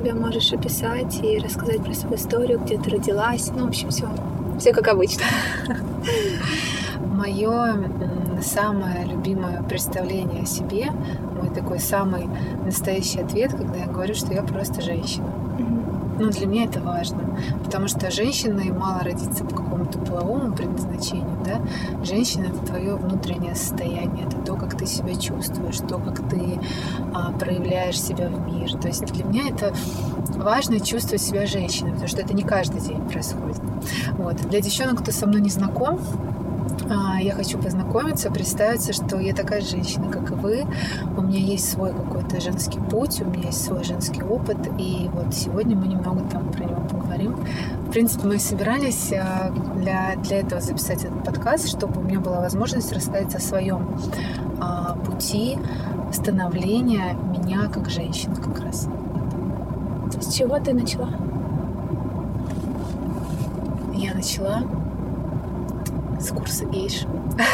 себя можешь описать и рассказать про свою историю, где ты родилась. Ну, в общем, все, все как обычно. Мое самое любимое представление о себе, мой такой самый настоящий ответ, когда я говорю, что я просто женщина. Ну, для меня это важно, потому что женщины мало родиться по какому-то половому предназначению, да. Женщина — это твое внутреннее состояние, это то, как ты себя чувствуешь, то, как ты а, проявляешь себя в мир. То есть для меня это важно чувствовать себя женщиной, потому что это не каждый день происходит. Вот. Для девчонок, кто со мной не знаком, а, я хочу познакомиться, представиться, что я такая женщина, как и вы. У меня есть свой какой-то женский путь, у меня есть свой женский опыт, и вот сегодня мы немного там про него поговорим. В принципе, мы собирались а, для, для этого записать этот подкаст, чтобы у меня была возможность рассказать о своем а, пути становления меня как женщины как раз. С чего ты начала? Я начала с курса гейш.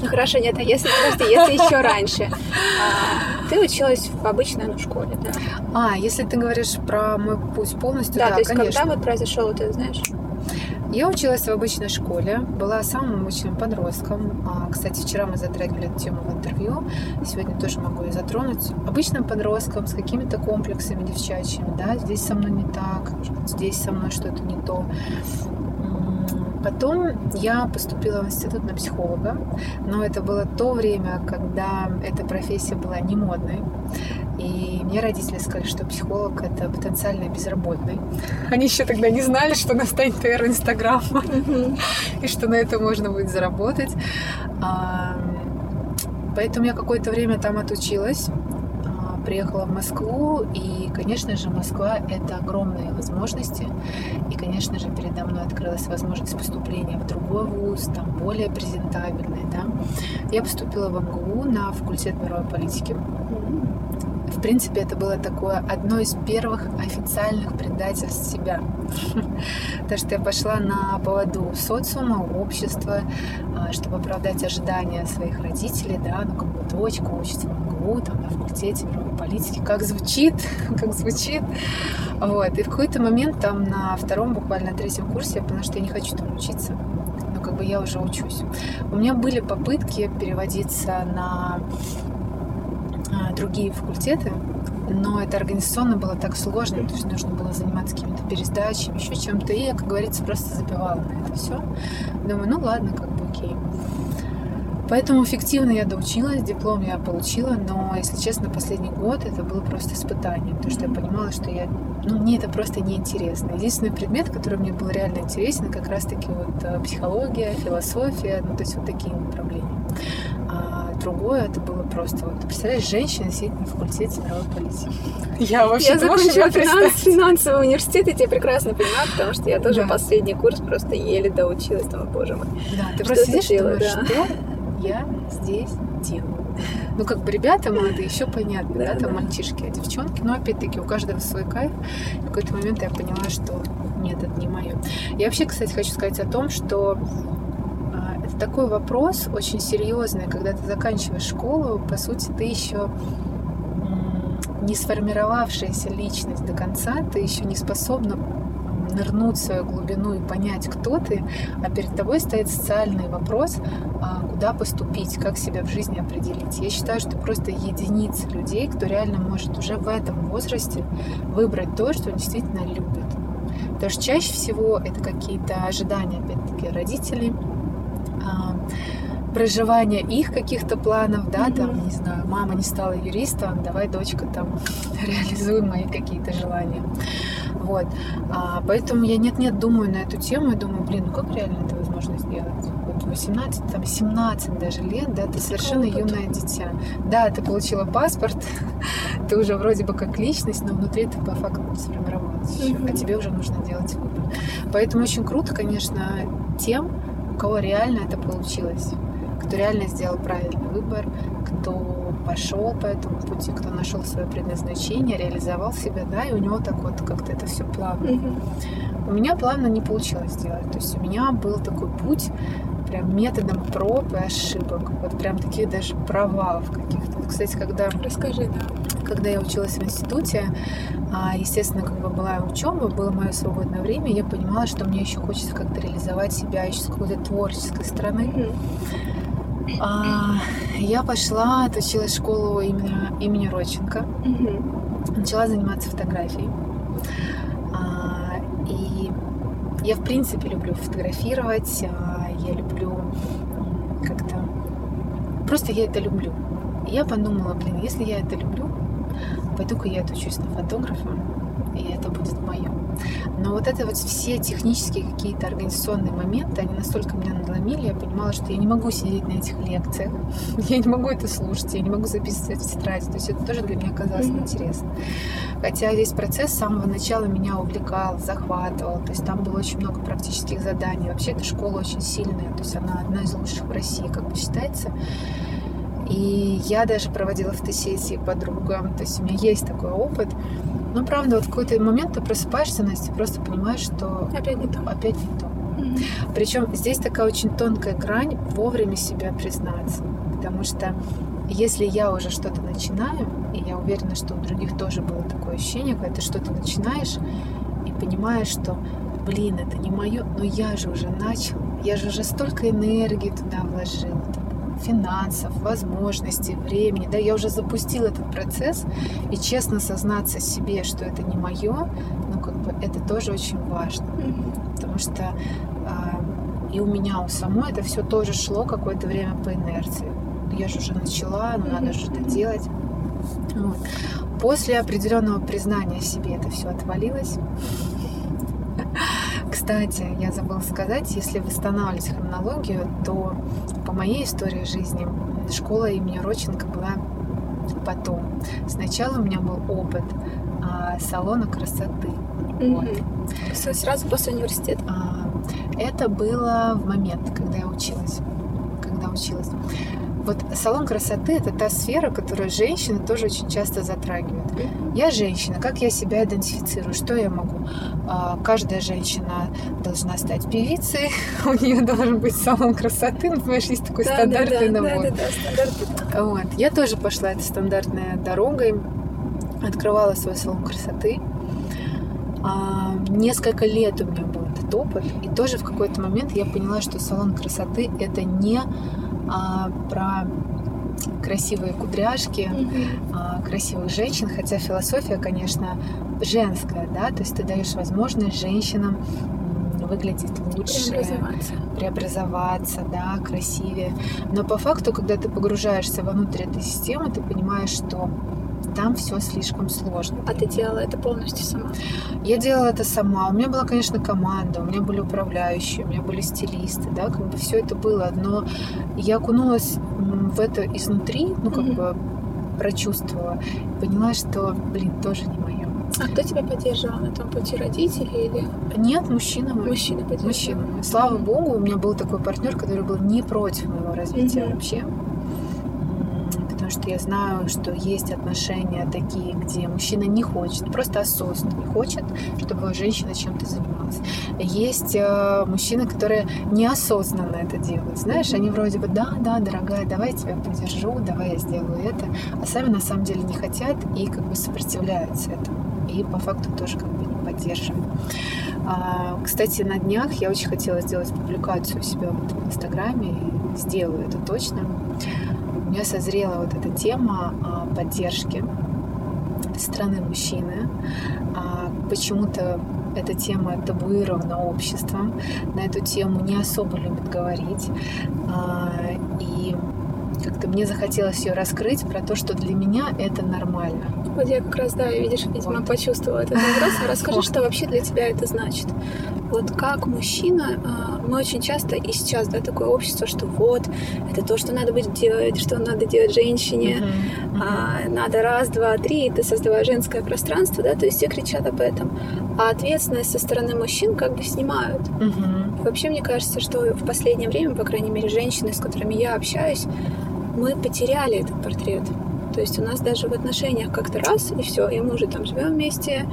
Ну хорошо, нет, а если, подожди, если еще раньше, а, ты училась в обычной ну, школе, да? А, если ты говоришь про мой путь полностью, да, да, то есть конечно. когда вот произошел, ты знаешь? Я училась в обычной школе, была самым обычным подростком. А, кстати, вчера мы затрагивали эту тему в интервью, сегодня тоже могу ее затронуть. Обычным подростком с какими-то комплексами девчачьими, да, здесь со мной не так, здесь со мной что-то не то. Потом я поступила в институт на психолога, но это было то время, когда эта профессия была не модной. Мне родители сказали, что психолог — это потенциально безработный. Они еще тогда не знали, что настанет эра Инстаграма, и что на это можно будет заработать. Поэтому я какое-то время там отучилась приехала в Москву, и, конечно же, Москва — это огромные возможности. И, конечно же, передо мной открылась возможность поступления в другой вуз, там более презентабельный, да. Я поступила в МГУ на факультет мировой политики. В принципе, это было такое одно из первых официальных предательств себя. Потому что я пошла на поводу социума, общества, а, чтобы оправдать ожидания своих родителей, да, ну, как бы дочка учится в МГУ, там, на факультете мировой политики, как звучит, как звучит. Вот. И в какой-то момент там на втором, буквально третьем курсе я поняла, что я не хочу там учиться. Но как бы я уже учусь. У меня были попытки переводиться на другие факультеты, но это организационно было так сложно, то есть нужно было заниматься какими-то пересдачами, еще чем-то, и я, как говорится, просто забивала на это все. Думаю, ну ладно, как бы окей. Поэтому эффективно я доучилась, диплом я получила, но, если честно, последний год это было просто испытание, потому что я понимала, что я, ну, мне это просто неинтересно. Единственный предмет, который мне был реально интересен, как раз-таки вот э, психология, философия, ну, то есть вот такие направления. Другое это было просто, вот, представляешь, женщина сидит на факультете мировой политики. Я вообще Я закончила финанс, финансовый университет, и тебя прекрасно понимаю, потому что я тоже да. последний курс просто еле доучилась, там, боже мой. Да, ты просто сидишь и думаешь, да. что я здесь делаю? Ну, как бы ребята молодые, еще понятно, да, да там да. мальчишки, а девчонки, но опять-таки у каждого свой кайф. В какой-то момент я поняла, что нет, это не мое. Я вообще, кстати, хочу сказать о том, что такой вопрос очень серьезный, когда ты заканчиваешь школу, по сути, ты еще не сформировавшаяся личность до конца, ты еще не способна нырнуть в свою глубину и понять, кто ты, а перед тобой стоит социальный вопрос, а, куда поступить, как себя в жизни определить. Я считаю, что просто единицы людей, кто реально может уже в этом возрасте выбрать то, что он действительно любит. Потому что чаще всего это какие-то ожидания, опять-таки, родителей, а, проживание их каких-то планов, да, mm-hmm. там, не знаю, мама не стала юристом, давай, дочка, там, реализуй мои какие-то желания. Вот. А, поэтому я нет-нет думаю на эту тему и думаю, блин, ну как реально это возможно сделать? Вот 18, там 17 даже лет, да, ты совершенно юное дитя. Да, ты получила паспорт, ты уже вроде бы как личность, но внутри ты по факту сформировалась еще, а тебе уже нужно делать выбор. Поэтому очень круто, конечно, тем, у кого реально это получилось, кто реально сделал правильный выбор, кто пошел по этому пути, кто нашел свое предназначение, реализовал себя, да, и у него так вот как-то это все плавно. Mm-hmm. У меня плавно не получилось сделать. То есть у меня был такой путь прям методом проб и ошибок. Вот прям таких даже провалов каких-то, кстати, когда... Расскажи, да. Когда я училась в институте, а, естественно, как бы была учеба, было мое свободное время, я понимала, что мне еще хочется как-то реализовать себя еще с какой-то творческой стороны. А, я пошла, отучилась в школу именно имени Родченко, начала заниматься фотографией. А, и я, в принципе, люблю фотографировать, а, я люблю как-то... Просто я это люблю. И я подумала, блин, если я это люблю, пойду-ка я отучусь на фотографа, и это будет мое. Но вот это вот все технические какие-то организационные моменты, они настолько меня надломили, я понимала, что я не могу сидеть на этих лекциях, я не могу это слушать, я не могу записывать в тетради, то есть это тоже для меня казалось mm-hmm. интересно. Хотя весь процесс с самого начала меня увлекал, захватывал, то есть там было очень много практических заданий. Вообще эта школа очень сильная, то есть она одна из лучших в России, как бы считается. И я даже проводила фотосессии подругам. То есть у меня есть такой опыт. Но правда, вот в какой-то момент ты просыпаешься, Настя, просто понимаешь, что опять не то. Опять не то. Mm-hmm. Причем здесь такая очень тонкая грань вовремя себя признаться. Потому что если я уже что-то начинаю, и я уверена, что у других тоже было такое ощущение, когда ты что-то начинаешь и понимаешь, что, блин, это не мое, но я же уже начал, я же уже столько энергии туда вложил, финансов, возможностей, времени. Да, я уже запустила этот процесс, и честно сознаться себе, что это не мое, ну, как бы это тоже очень важно. Потому что а, и у меня у самой это все тоже шло какое-то время по инерции. Я же уже начала, ну надо же это делать. Вот. После определенного признания себе это все отвалилось. Кстати, я забыла сказать, если восстанавливать хронологию, то по моей истории жизни школа имени Роченко была потом. Сначала у меня был опыт а, салона красоты. Mm-hmm. Вот. Сразу после университета? А, это было в момент, когда я училась. Когда училась. Вот салон красоты – это та сфера, которую женщины тоже очень часто затрагивают. Я женщина, как я себя идентифицирую, что я могу? А, каждая женщина должна стать певицей, у нее должен быть салон красоты, ну, понимаешь, есть такой да, стандартный да, да, набор. Да, да, да, стандартный. Вот. Я тоже пошла этой стандартной дорогой, открывала свой салон красоты. А, несколько лет у меня был этот опыт, и тоже в какой-то момент я поняла, что салон красоты – это не а, про красивые кудряшки, mm-hmm. а, красивых женщин, хотя философия, конечно, женская, да, то есть ты даешь возможность женщинам выглядеть лучше, преобразоваться. преобразоваться, да, красивее. Но по факту, когда ты погружаешься внутрь этой системы, ты понимаешь, что там все слишком сложно. А ты делала это полностью сама? Я делала это сама. У меня была, конечно, команда, у меня были управляющие, у меня были стилисты, да, как бы все это было. Но я окунулась в это изнутри, ну, как mm-hmm. бы прочувствовала, поняла, что, блин, тоже не мое. А кто тебя поддерживал на том пути, родители или? Нет, мужчина. Мужчина поддерживал. Мужчина. Слава богу, у меня был такой партнер, который был не против моего развития mm-hmm. вообще что я знаю, что есть отношения такие, где мужчина не хочет, просто осознанно не хочет, чтобы женщина чем-то занималась. Есть э, мужчины, которые неосознанно это делают. Знаешь, они вроде бы, да, да, дорогая, давай я тебя поддержу, давай я сделаю это, а сами на самом деле не хотят и как бы сопротивляются этому. И по факту тоже как бы не поддерживают. А, кстати, на днях я очень хотела сделать публикацию у себя вот в Инстаграме, сделаю это точно меня созрела вот эта тема а, поддержки со стороны мужчины. А, почему-то эта тема табуирована обществом, на эту тему не особо любят говорить. А, и как-то мне захотелось ее раскрыть про то, что для меня это нормально. Вот я как раз, да, видишь, видимо, вот. почувствовала этот вопрос. Расскажи, вот. что вообще для тебя это значит. Вот как мужчина, а, мы очень часто и сейчас, да, такое общество, что вот, это то, что надо будет делать, что надо делать женщине, uh-huh. А, надо раз, два, три, ты создавая женское пространство, да, то есть все кричат об этом. А ответственность со стороны мужчин как бы снимают. Uh-huh. Вообще, мне кажется, что в последнее время, по крайней мере, женщины, с которыми я общаюсь, мы потеряли этот портрет. То есть у нас даже в отношениях как-то раз, и все, и мы уже там живем вместе,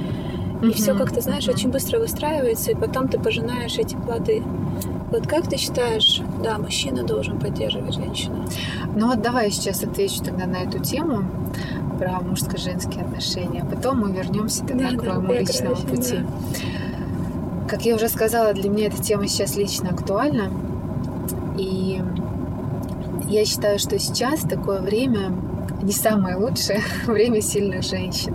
и все как-то, знаешь, очень быстро выстраивается, и потом ты пожинаешь эти плоды. Вот как ты считаешь, да, мужчина должен поддерживать женщину? Ну вот давай сейчас отвечу тогда на эту тему про мужско-женские отношения. А потом мы вернемся тогда да, к моему да, личному пути. Да. Как я уже сказала, для меня эта тема сейчас лично актуальна. И я считаю, что сейчас такое время не самое лучшее время сильных женщин.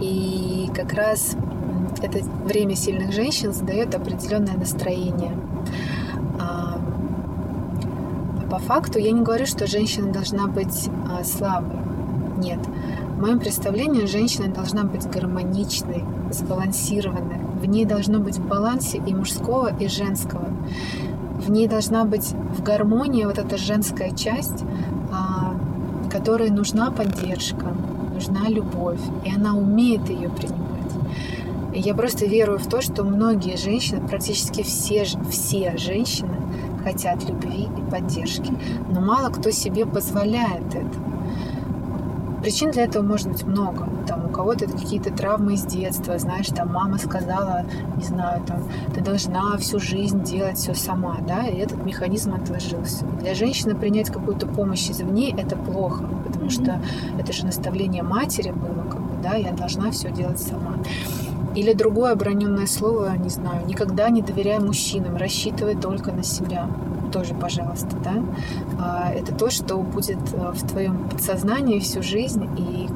И как раз это время сильных женщин задает определенное настроение. А, по факту я не говорю, что женщина должна быть а, слабой. Нет. В моем представлении женщина должна быть гармоничной, сбалансированной. В ней должно быть в балансе и мужского, и женского. В ней должна быть в гармонии вот эта женская часть, которой нужна поддержка, нужна любовь, и она умеет ее принимать. И я просто верую в то, что многие женщины, практически все, все женщины хотят любви и поддержки, но мало кто себе позволяет это. Причин для этого может быть много. Там у кого-то это какие-то травмы из детства, знаешь, там мама сказала, не знаю, там, ты должна всю жизнь делать все сама, да, и этот механизм отложился. Для женщины принять какую-то помощь извне это плохо, потому mm-hmm. что это же наставление матери было, как бы, да, я должна все делать сама. Или другое оброненное слово, не знаю, никогда не доверяй мужчинам, рассчитывай только на себя тоже, пожалуйста, да, а, это то, что будет э, в твоем подсознании всю жизнь и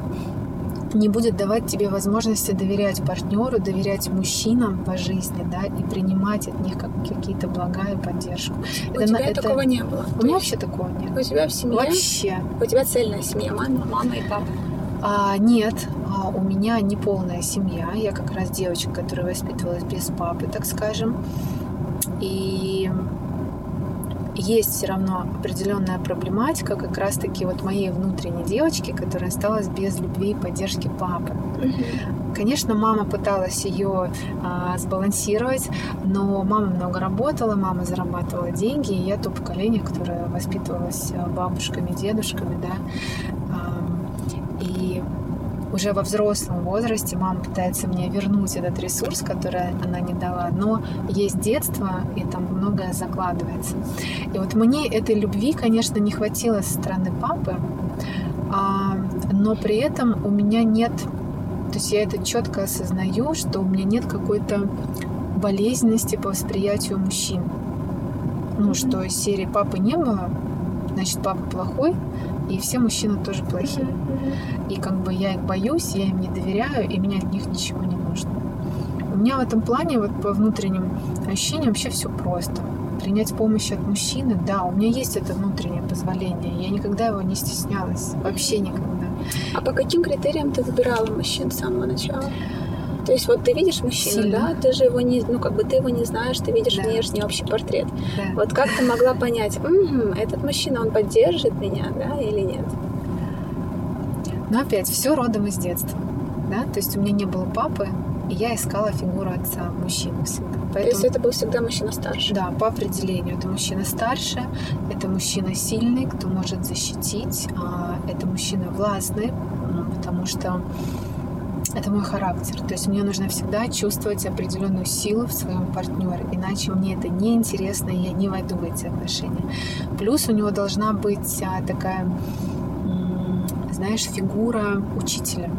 не будет давать тебе возможности доверять партнеру, доверять мужчинам по жизни, да, и принимать от них как какие-то блага и поддержку. У это, тебя это... такого не было? У меня вообще такого нет. У тебя в семье? Вообще. У тебя цельная семья, мама, мама и папа? А, нет, а у меня не полная семья. Я как раз девочка, которая воспитывалась без папы, так скажем. И есть все равно определенная проблематика как раз-таки вот моей внутренней девочки, которая осталась без любви и поддержки папы. Конечно, мама пыталась ее а, сбалансировать, но мама много работала, мама зарабатывала деньги, и я то поколение, которое воспитывалось а, бабушками, дедушками, да, уже во взрослом возрасте мама пытается мне вернуть этот ресурс, который она не дала, но есть детство, и там многое закладывается. И вот мне этой любви, конечно, не хватило со стороны папы, а, но при этом у меня нет, то есть я это четко осознаю, что у меня нет какой-то болезненности по восприятию мужчин. Ну, что из серии папы не было, значит, папа плохой, и все мужчины тоже плохие. И как бы я их боюсь, я им не доверяю, и мне от них ничего не нужно. У меня в этом плане, вот по внутренним ощущениям, вообще все просто. Принять помощь от мужчины, да, у меня есть это внутреннее позволение. Я никогда его не стеснялась. Вообще никогда. А по каким критериям ты выбирала мужчин с самого начала? То есть вот ты видишь мужчину, Сильно. да, ты же его не, ну как бы ты его не знаешь, ты видишь да. внешний общий портрет. Да. Вот как ты могла понять, угу, этот мужчина, он поддержит меня, да, или нет? Но опять, все родом из детства, да, то есть у меня не было папы, и я искала фигуру отца, мужчину всегда. Поэтому, То есть это был всегда мужчина старше? Да, по определению. Это мужчина старше, это мужчина сильный, кто может защитить, а, это мужчина властный, потому что это мой характер. То есть мне нужно всегда чувствовать определенную силу в своем партнере, иначе мне это не интересно, и я не войду в эти отношения. Плюс у него должна быть а, такая, знаешь, фигура учителя.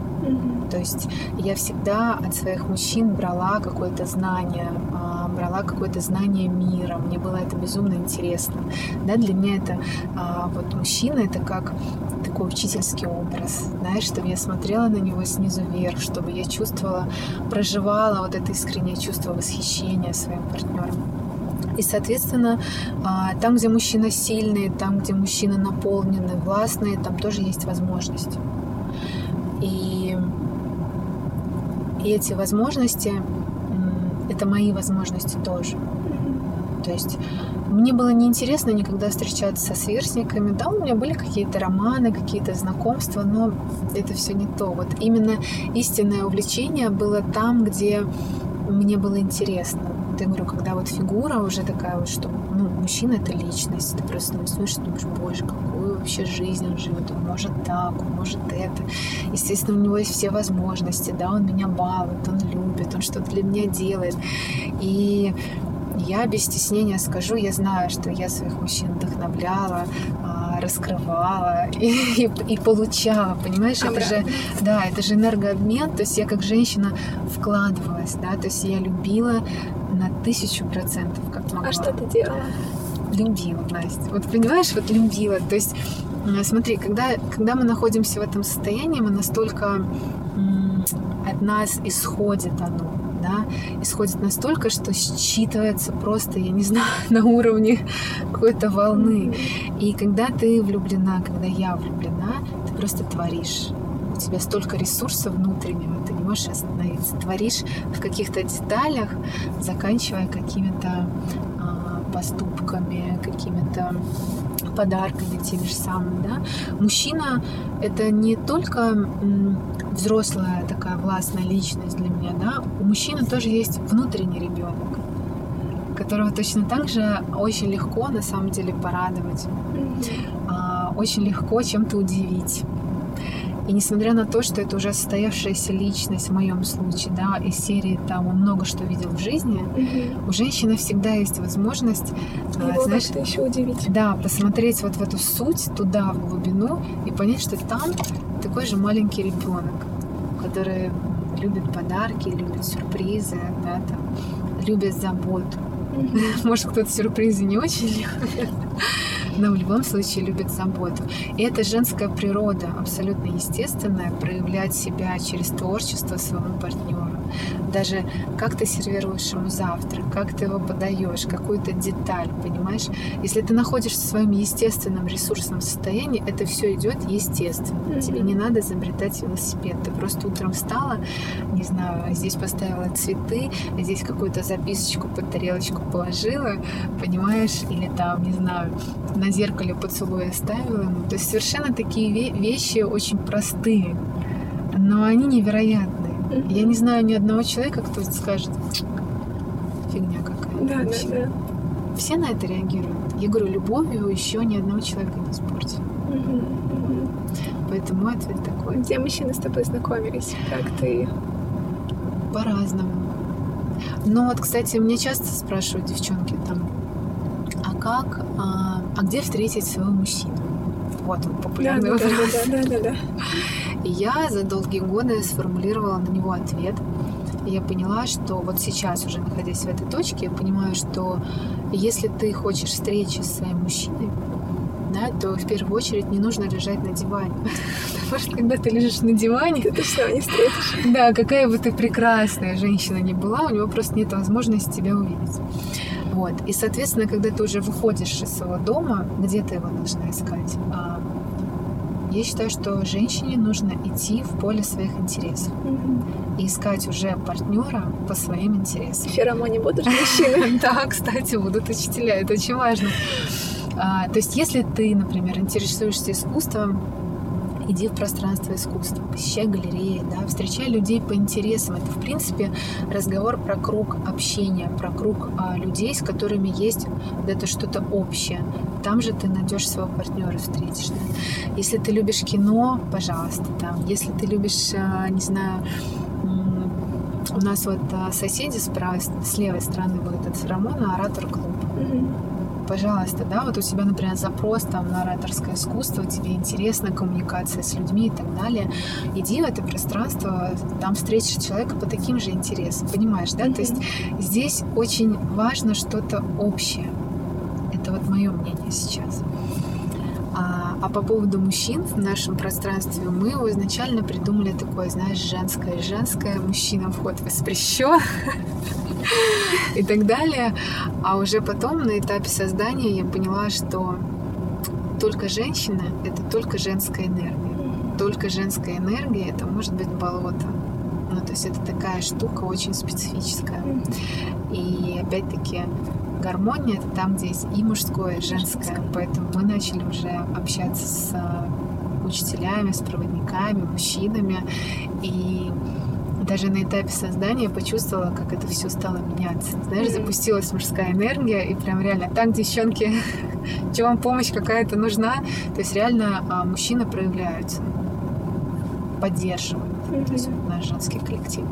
То есть я всегда от своих мужчин брала какое-то знание, а, брала какое-то знание мира. Мне было это безумно интересно. Да, для меня это а, вот мужчина это как такой учительский образ, знаешь, чтобы я смотрела на него снизу вверх, чтобы я чувствовала, проживала вот это искреннее чувство восхищения своим партнером. И, соответственно, а, там, где мужчина сильный, там, где мужчина наполненный, властный, там тоже есть возможность. И, и эти возможности, это мои возможности тоже. То есть мне было неинтересно никогда встречаться со сверстниками. Да, у меня были какие-то романы, какие-то знакомства, но это все не то. Вот именно истинное увлечение было там, где мне было интересно. Ты говорю, когда вот фигура уже такая вот, что ну, мужчина это личность, ты просто смотришь, думаешь, боже, какую вообще жизнь он живет, он может так, он может это. Естественно, у него есть все возможности, да, он меня балует, он любит, он что-то для меня делает. И я без стеснения скажу, я знаю, что я своих мужчин вдохновляла, а, раскрывала и, и, и получала, понимаешь? Это же, да, это же энергообмен, то есть я как женщина вкладывалась, да, то есть я любила на тысячу процентов, как могла. А что ты делала? Любила, Настя. Вот понимаешь, вот любила. То есть, смотри, когда, когда мы находимся в этом состоянии, мы настолько от нас исходит оно, да, исходит настолько, что считывается просто, я не знаю, на уровне какой-то волны. И когда ты влюблена, когда я влюблена, ты просто творишь. У тебя столько ресурсов внутреннего, ты не можешь остановиться. Творишь в каких-то деталях, заканчивая какими-то поступками, какими-то подарками теми же самыми. Да? Мужчина — это не только взрослая такая властная личность для меня, да, у мужчины тоже есть внутренний ребенок, которого точно так же очень легко на самом деле порадовать, mm-hmm. очень легко чем-то удивить. И несмотря на то, что это уже состоявшаяся личность в моем случае, да, из серии там он много что видел в жизни, угу. у женщины всегда есть возможность, Его а, знаешь, еще удивить. Да, посмотреть вот в эту суть, туда, в глубину, и понять, что там такой же маленький ребенок, который любит подарки, любит сюрпризы, да, там, любит заботу. Может, кто-то сюрпризы не очень любит но в любом случае любит заботу. И это женская природа, абсолютно естественная, проявлять себя через творчество своему партнеру. Даже как ты сервируешь ему завтрак, как ты его подаешь, какую-то деталь, понимаешь? Если ты находишься в своем естественном ресурсном состоянии, это все идет естественно. Mm-hmm. Тебе не надо изобретать велосипед. Ты просто утром встала, не знаю, здесь поставила цветы, здесь какую-то записочку под тарелочку положила, понимаешь? Или там, не знаю, на зеркале поцелуй оставила ему. То есть совершенно такие вещи очень простые, но они невероятные. Я не знаю ни одного человека, кто скажет, фигня какая. Да, да, да. Все на это реагируют. Я говорю, любовью еще ни одного человека не испортил. Поэтому мой ответ такой. Где мужчины с тобой знакомились? Как ты? По-разному. Но вот, кстати, мне часто спрашивают девчонки там, а как, а, а где встретить своего мужчину? Вот он популярный да, вопрос. Да, да, да, да, да. И я за долгие годы сформулировала на него ответ. И я поняла, что вот сейчас, уже находясь в этой точке, я понимаю, что если ты хочешь встречи с своим мужчиной, да, то в первую очередь не нужно лежать на диване. Потому что когда ты лежишь на диване... Ты точно не встретишь. Да, какая бы ты прекрасная женщина ни была, у него просто нет возможности тебя увидеть. Вот. И, соответственно, когда ты уже выходишь из своего дома, где ты его должна искать? Я считаю, что женщине нужно идти в поле своих интересов mm-hmm. и искать уже партнера по своим интересам. Феромоне будут мужчины? Да, кстати, будут учителя, это очень важно. А, то есть, если ты, например, интересуешься искусством, иди в пространство искусства, посещай галереи, да, встречай людей по интересам. Это, в принципе, разговор про круг общения, про круг а, людей, с которыми есть вот это что-то общее. Там же ты найдешь своего партнера, встретишь. Да? Если ты любишь кино, пожалуйста, там. Если ты любишь, а, не знаю, у нас вот а, соседи с правой, с левой стороны был этот Рамона, оратор клуб. Mm-hmm пожалуйста, да, вот у тебя, например, запрос там на ораторское искусство, тебе интересна коммуникация с людьми и так далее, иди в это пространство, там встретишь человека по таким же интересам, понимаешь, да? Mm-hmm. То есть здесь очень важно что-то общее. Мое мнение сейчас. А, а по поводу мужчин в нашем пространстве, мы его изначально придумали такое, знаешь, женское. Женское, мужчина вход воспрещен и так далее. А уже потом на этапе создания я поняла, что только женщина — это только женская энергия. Только женская энергия — это может быть болото. Ну, то есть это такая штука очень специфическая. И опять-таки гармония — это там, где есть и мужское, и женское. Поэтому мы начали уже общаться с учителями, с проводниками, мужчинами. И даже на этапе создания почувствовала, как это все стало меняться. Знаешь, запустилась мужская энергия, и прям реально там, девчонки, чем вам помощь какая-то нужна, то есть реально а, мужчины проявляются, поддерживают. Mm-hmm. То есть наш женский коллектив.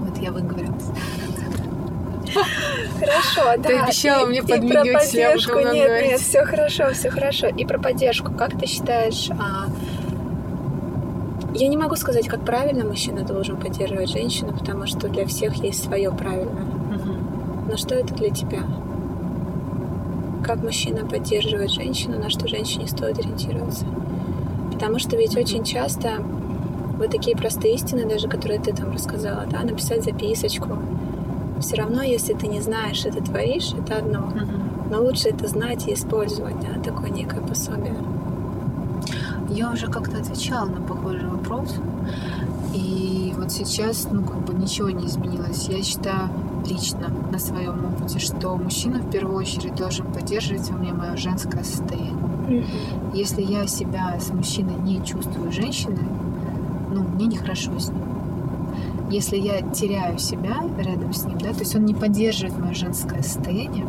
Вот я выговорилась. Хорошо, да. Ты обещала и, мне и подмигивать, про поддержку. Нет, говорить. нет, все хорошо, все хорошо. И про поддержку. Как ты считаешь, а... я не могу сказать, как правильно мужчина должен поддерживать женщину, потому что для всех есть свое правильно. Мгм. Но что это для тебя? Как мужчина поддерживает женщину, на что женщине стоит ориентироваться? Потому что ведь очень часто вот такие простые истины, даже которые ты там рассказала, да, написать записочку. Все равно, если ты не знаешь, ты творишь, это одно. Мгм. Но лучше это знать и использовать, да, такое некое пособие. Я уже как-то отвечала на похожий вопрос. И вот сейчас, ну, как бы ничего не изменилось. Я считаю лично на своем опыте, что мужчина в первую очередь должен поддерживать во мне мое женское состояние. Если я себя с мужчиной не чувствую женщиной, ну, мне нехорошо с ним. Если я теряю себя рядом с ним, да, то есть он не поддерживает мое женское состояние.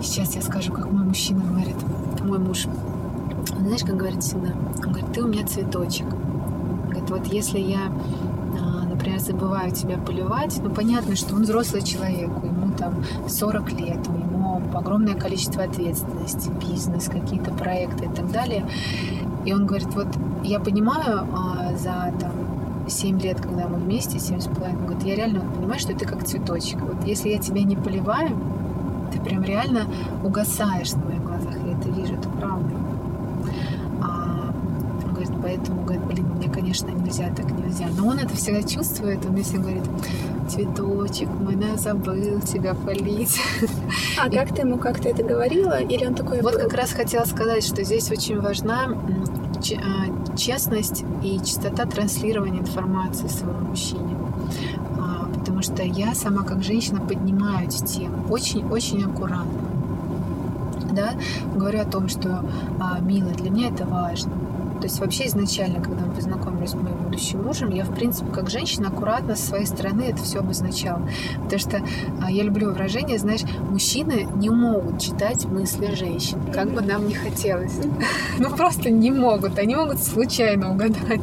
Сейчас я скажу, как мой мужчина говорит, мой муж. Он, знаешь, как говорит всегда? Он говорит, ты у меня цветочек. Говорит, вот если я, а, например, забываю тебя поливать, ну, понятно, что он взрослый человек, ему там 40 лет, у него огромное количество ответственности, бизнес, какие-то проекты и так далее. И он говорит, вот я понимаю а, за там 7 лет, когда мы вместе, 7 с половиной, он говорит, я реально понимаю, что ты как цветочек. Вот если я тебя не поливаю, ты прям реально угасаешь на моих глазах. Я это вижу, это правда. А, он говорит, поэтому, говорит, блин, мне, конечно, нельзя, так нельзя. Но он это всегда чувствует, он мне всегда говорит, цветочек мой, да, забыл тебя полить. А как ты ему как-то это говорила? Или он такой Вот был? как раз хотела сказать, что здесь очень важна а, честность и чистота транслирования информации своему мужчине. А, Потому что я сама как женщина поднимаю эти темы очень-очень аккуратно. Да? Говорю о том, что а, милая, для меня это важно. То есть вообще изначально, когда мы познакомились с моим будущим мужем, я, в принципе, как женщина, аккуратно со своей стороны это все обозначала. Потому что а, я люблю выражение, знаешь, мужчины не могут читать мысли женщин, как бы нам не хотелось. Ну, просто не могут. Они могут случайно угадать.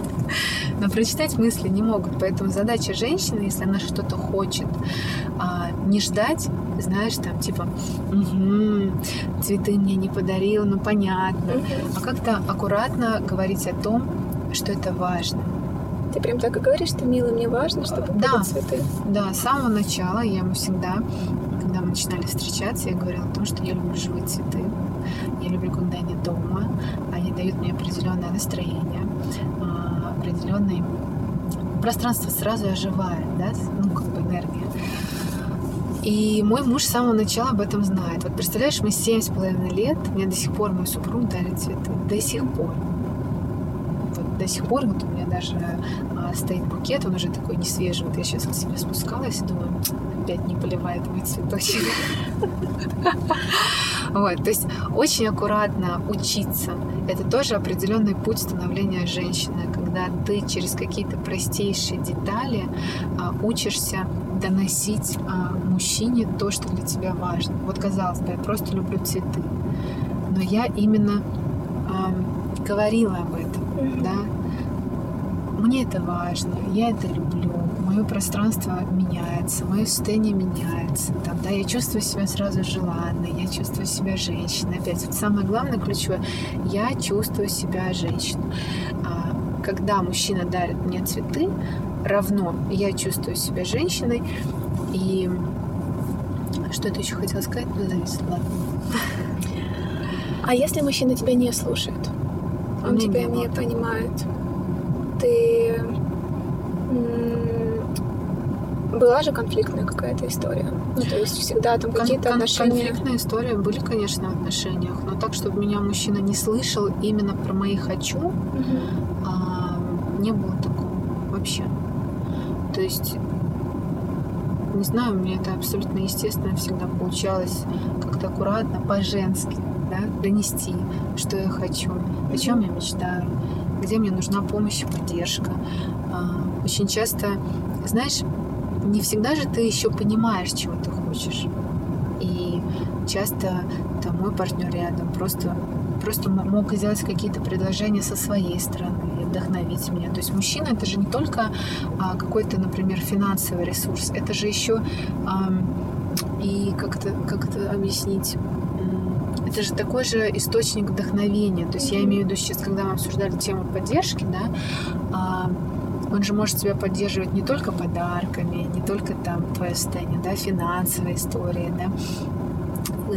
Но прочитать мысли не могут. Поэтому задача женщины, если она что-то хочет, а, не ждать, знаешь, там, типа, «Мгм, цветы мне не подарил, ну, понятно. Мгм. А как-то аккуратно говорить о том, что это важно. Ты прям так и говоришь, что мило, мне важно, чтобы Да. были цветы. Да, с самого начала я ему всегда, когда мы начинали встречаться, я говорила о том, что я люблю живые цветы. Я люблю, когда они дома. Они дают мне определенное настроение, а, определенный пространство сразу оживает, да, ну, как бы энергия. И мой муж с самого начала об этом знает. Вот представляешь, мы семь с половиной лет, мне до сих пор мой супруг дарит цветы. До сих пор. Вот до сих пор вот у меня даже а, стоит букет, он уже такой не свежий. Вот я сейчас к себе спускалась и думаю, опять не поливает мой цветочек. Вот, то есть очень аккуратно учиться. Это тоже определенный путь становления женщины, когда ты через какие-то простейшие детали а, учишься доносить а, мужчине то, что для тебя важно. Вот казалось бы, я просто люблю цветы, но я именно а, говорила об этом, да. Мне это важно, я это люблю, мое пространство меняется, мое состояние меняется, там, да, я чувствую себя сразу желанной, я чувствую себя женщиной. Опять, вот самое главное, ключевое, я чувствую себя женщиной. А, когда мужчина дарит мне цветы, равно я чувствую себя женщиной. И что это еще хотела сказать? Ну, зависло, ладно. А если мужчина тебя не слушает? Он У меня тебя не понимает. Ты... Была же конфликтная какая-то история. Ну, то есть всегда там Кон- какие-то кон- отношения. Конфликтные истории были, конечно, в отношениях, но так, чтобы меня мужчина не слышал именно про мои хочу, Мгм. а, не было такого вообще. То есть, не знаю, мне это абсолютно естественно всегда получалось как-то аккуратно, по-женски, да, донести, что я хочу, о чем я мечтаю, где мне нужна помощь и поддержка. А, Очень часто, знаешь, не всегда же ты еще понимаешь, чего ты хочешь. И часто там мой партнер рядом просто просто мог сделать какие-то предложения со своей стороны. Вдохновить меня. То есть мужчина это же не только а, какой-то, например, финансовый ресурс, это же еще и как-то как это объяснить это же такой же источник вдохновения. То есть я имею в виду сейчас, когда мы обсуждали тему поддержки, да, а, он же может тебя поддерживать не только подарками, не только там твое состояние, да, финансовая история, да,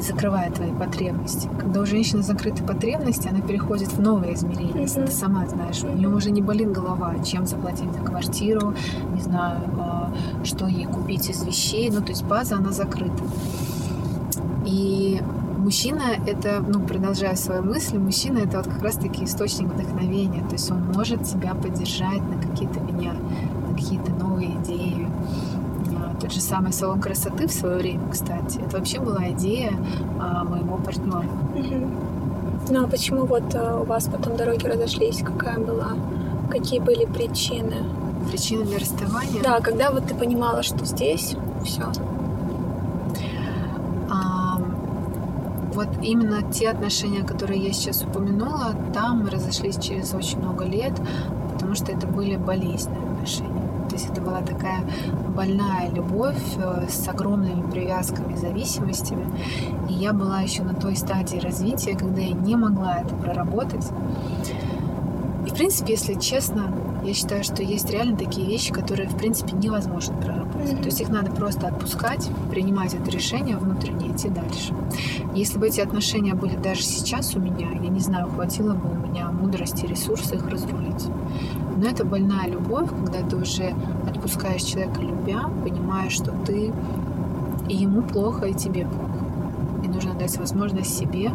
закрывает твои потребности. Когда у женщины закрыты потребности, она переходит в новое измерение. Mm-hmm. Ты сама знаешь, у нее уже не болит голова, чем заплатить за квартиру, не знаю, а, что ей купить из вещей. Ну, то есть база, она закрыта. И мужчина это, ну, продолжая свою мысль, мужчина это вот как раз-таки источник вдохновения. То есть он может тебя поддержать на какие-то меня, на какие-то тот же самый салон красоты в свое время, кстати, это вообще была идея а, моего партнера. Ну а почему вот а, у вас потом дороги разошлись? Какая была? Какие были причины? Причины для расставания? Да, когда вот ты понимала, что здесь все. А, вот именно те отношения, которые я сейчас упомянула, там мы разошлись через очень много лет, потому что это были болезненные отношения. То есть это была такая больная любовь э, с огромными привязками, зависимостями. И я была еще на той стадии развития, когда я не могла это проработать. И, в принципе, если честно, я считаю, что есть реально такие вещи, которые, в принципе, невозможно проработать. Mm-hmm. То есть их надо просто отпускать, принимать это решение внутренне, идти дальше. Если бы эти отношения были даже сейчас у меня, я не знаю, хватило бы у меня мудрости, ресурсов их разрулить. Но это больная любовь, когда ты уже отпускаешь человека любя, понимая, что ты и ему плохо, и тебе плохо. И нужно дать возможность себе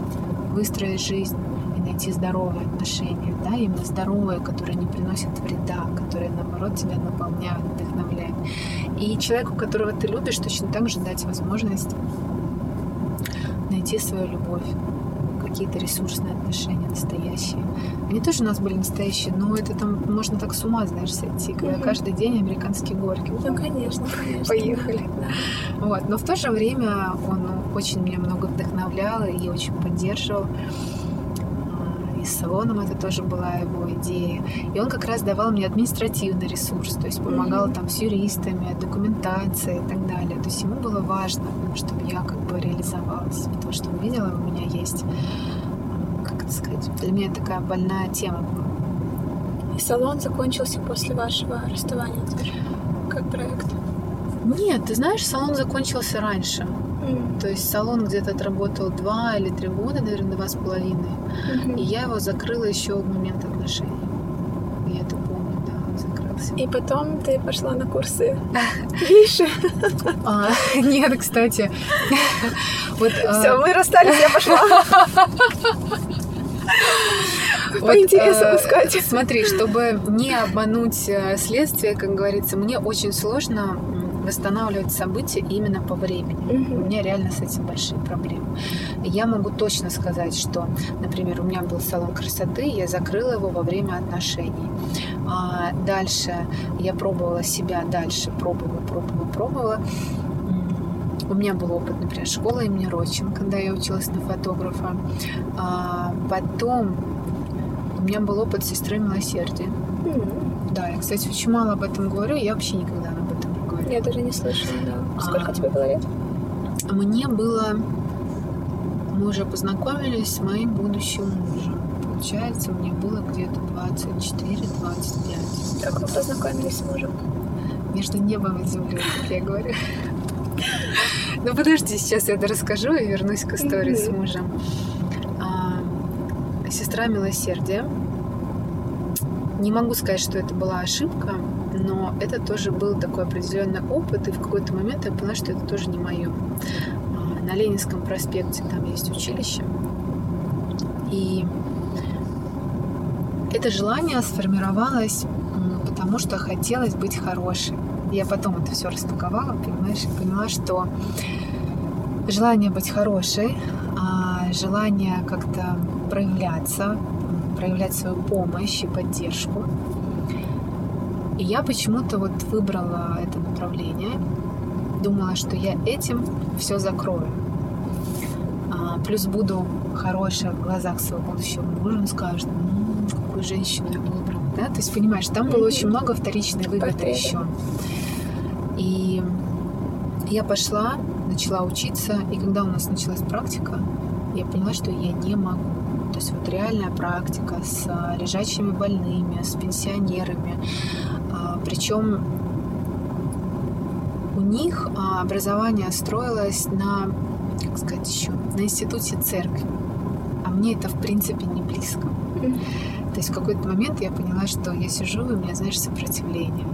выстроить жизнь и найти здоровые отношения, да, именно здоровые, которые не приносят вреда, которые, наоборот, тебя наполняют, вдохновляют. И человеку, которого ты любишь, точно так же дать возможность найти свою любовь, какие-то ресурсные отношения настоящие. Они тоже у нас были настоящие, но это там можно так с ума, знаешь, сойти, когда mm-hmm. каждый день американские горки. Ну, конечно, конечно. Поехали. Да. Вот. Но в то же время он очень меня много вдохновлял и очень поддерживал с салоном это тоже была его идея. И он как раз давал мне административный ресурс, то есть помогал mm-hmm. там с юристами, документацией и так далее. То есть ему было важно, чтобы я как бы реализовалась, потому что он видел, у меня есть, как это сказать, для меня такая больная тема была. И салон закончился после вашего расставания тоже, как проект? Нет, ты знаешь, салон закончился раньше. То есть салон где-то отработал два или три года, наверное, два с половиной. Mm-hmm. И я его закрыла еще в момент отношений. Я это помню, да, закрылся. И потом ты пошла на курсы Виши. А, нет, кстати. Вот, Все, а... мы расстались, я пошла. По вот, интересу э, искать. Смотри, чтобы не обмануть э, следствие, как говорится, мне очень сложно восстанавливать события именно по времени. Mm-hmm. У меня реально с этим большие проблемы. Я могу точно сказать, что, например, у меня был салон красоты, я закрыла его во время отношений. А дальше я пробовала себя, дальше пробовала, пробовала, пробовала. У меня был опыт, например, школа имени Рочин, когда я училась на фотографа. А потом у меня был опыт сестры милосердия. Mm-hmm. Да, я, кстати, очень мало об этом говорю, я вообще никогда я даже не слышала, да. Сколько а, тебе было лет? Мне было... Мы уже познакомились с моим будущим мужем. Получается, мне было где-то 24-25. Как вы познакомились с мужем? Между небом и землей, как я говорю. Ну подожди, сейчас я это расскажу и вернусь к истории с мужем. А, сестра милосердия. Не могу сказать, что это была ошибка, но это тоже был такой определенный опыт, и в какой-то момент я поняла, что это тоже не мое. А, на Ленинском проспекте там есть училище, и это желание сформировалось, потому что хотелось быть хорошей. Я потом это все распаковала, понимаешь, и поняла, что желание быть хорошей, а желание как-то проявляться, проявлять свою помощь и поддержку, и я почему-то вот выбрала это направление. Думала, что я этим все закрою. А, плюс буду хорошая в глазах своего будущего мужа. Он скажет, ну, какую женщину я выбрал, да, то есть понимаешь, там было очень много вторичной выгоды еще. И я пошла, начала учиться, и когда у нас началась практика, я поняла, что я не могу. То есть вот реальная практика с а, лежачими больными, с пенсионерами. Причем у них а, образование строилось на, как сказать еще, на институте церкви. А мне это, в принципе, не близко. То есть в какой-то момент я поняла, что я сижу, и у меня, знаешь, сопротивление.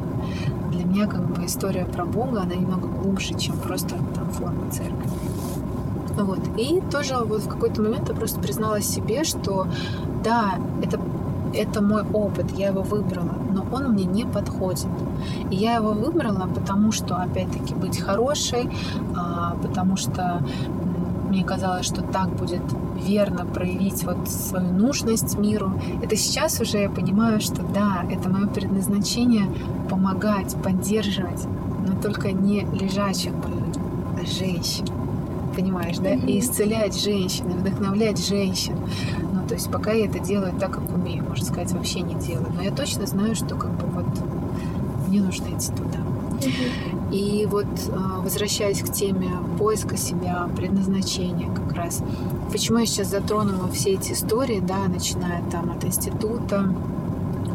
Для меня как бы история про Бога, она немного глубже, чем просто там форма церкви. Вот. И тоже вот в какой-то момент я просто призналась себе, что да, это, это мой опыт, я его выбрала, но он мне не подходит. И я его выбрала, потому что, опять-таки, быть хорошей, а, потому что мне казалось, что так будет верно проявить вот свою нужность миру. Это сейчас уже я понимаю, что да, это мое предназначение помогать, поддерживать, но только не лежачих больных, а женщин. Понимаешь, да? И исцелять женщин, и вдохновлять женщин. То есть пока я это делаю так, как умею, можно сказать, вообще не делаю. Но я точно знаю, что как бы вот мне нужно идти туда. И вот а, возвращаясь к теме поиска себя, предназначения как раз. Почему я сейчас затронула все эти истории, да, начиная там от института,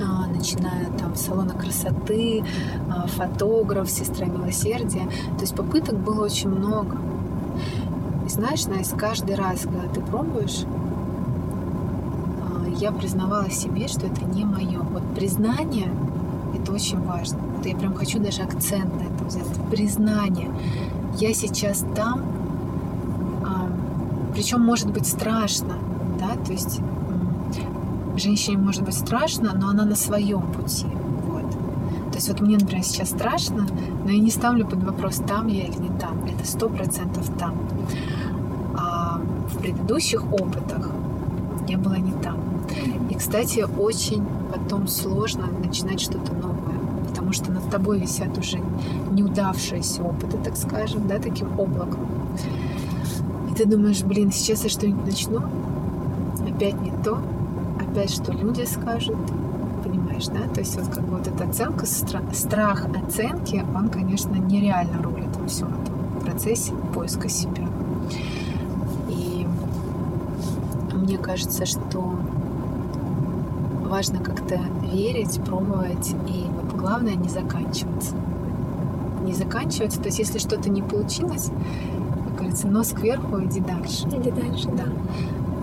а, начиная там салона красоты, а, фотограф, сестра милосердия. То есть попыток было очень много. И знаешь, Настя, каждый раз, когда ты пробуешь, я признавала себе, что это не мое. Вот признание это очень важно. Вот я прям хочу даже акцент на этом взять. Признание. Я сейчас там, а, причем может быть страшно, да, то есть женщине может быть страшно, но она на своем пути. Вот. То есть вот мне, например, сейчас страшно, но я не ставлю под вопрос, там я или не там. Это сто процентов там. А в предыдущих опытах я была не там. Кстати, очень потом сложно начинать что-то новое, потому что над тобой висят уже неудавшиеся опыты, так скажем, да, таким облаком. И ты думаешь, блин, сейчас я что-нибудь начну, опять не то, опять что люди скажут, понимаешь, да? То есть вот как бы вот эта оценка, страх оценки, он, конечно, нереально рулит во всем этом процессе поиска себя. И мне кажется, что важно как-то верить, пробовать, и вот главное не заканчиваться. Не заканчиваться, то есть если что-то не получилось, как говорится, нос кверху, иди дальше. Иди дальше, да.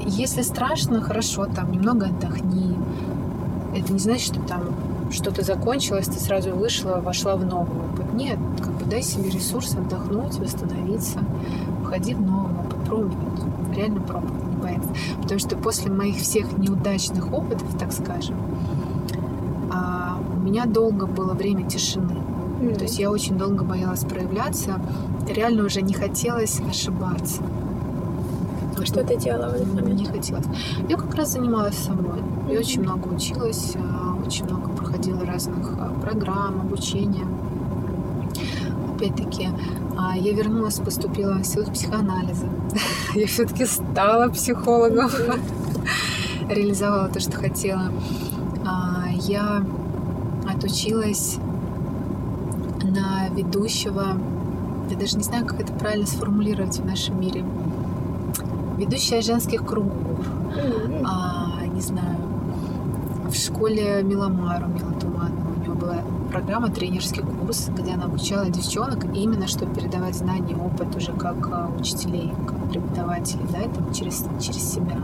Если страшно, хорошо, там немного отдохни. Это не значит, что там что-то закончилось, ты сразу вышла, вошла в новый опыт. Нет, как бы дай себе ресурс отдохнуть, восстановиться, входи в новый опыт, пробовать, реально пробовать бояться. Потому что после моих всех неудачных опытов, так скажем, а, у меня долго было время тишины. Mm-hmm. То есть я очень долго боялась проявляться. Реально уже не хотелось ошибаться. Что ты делала в этот момент? Не хотелось. Я как раз занималась собой. Я mm-hmm. очень много училась, а, очень много проходила разных а, программ, обучения. Опять-таки, я вернулась, поступила в институт психоанализа. Я все-таки стала психологом. Реализовала то, что хотела. Я отучилась на ведущего, я даже не знаю, как это правильно сформулировать в нашем мире, ведущая женских кругов, а, не знаю, в школе Миломару, Милотуманова, программа, тренерский курс, где она обучала девчонок именно, чтобы передавать знания, опыт уже как а, учителей, как преподавателей, да, это через, через себя.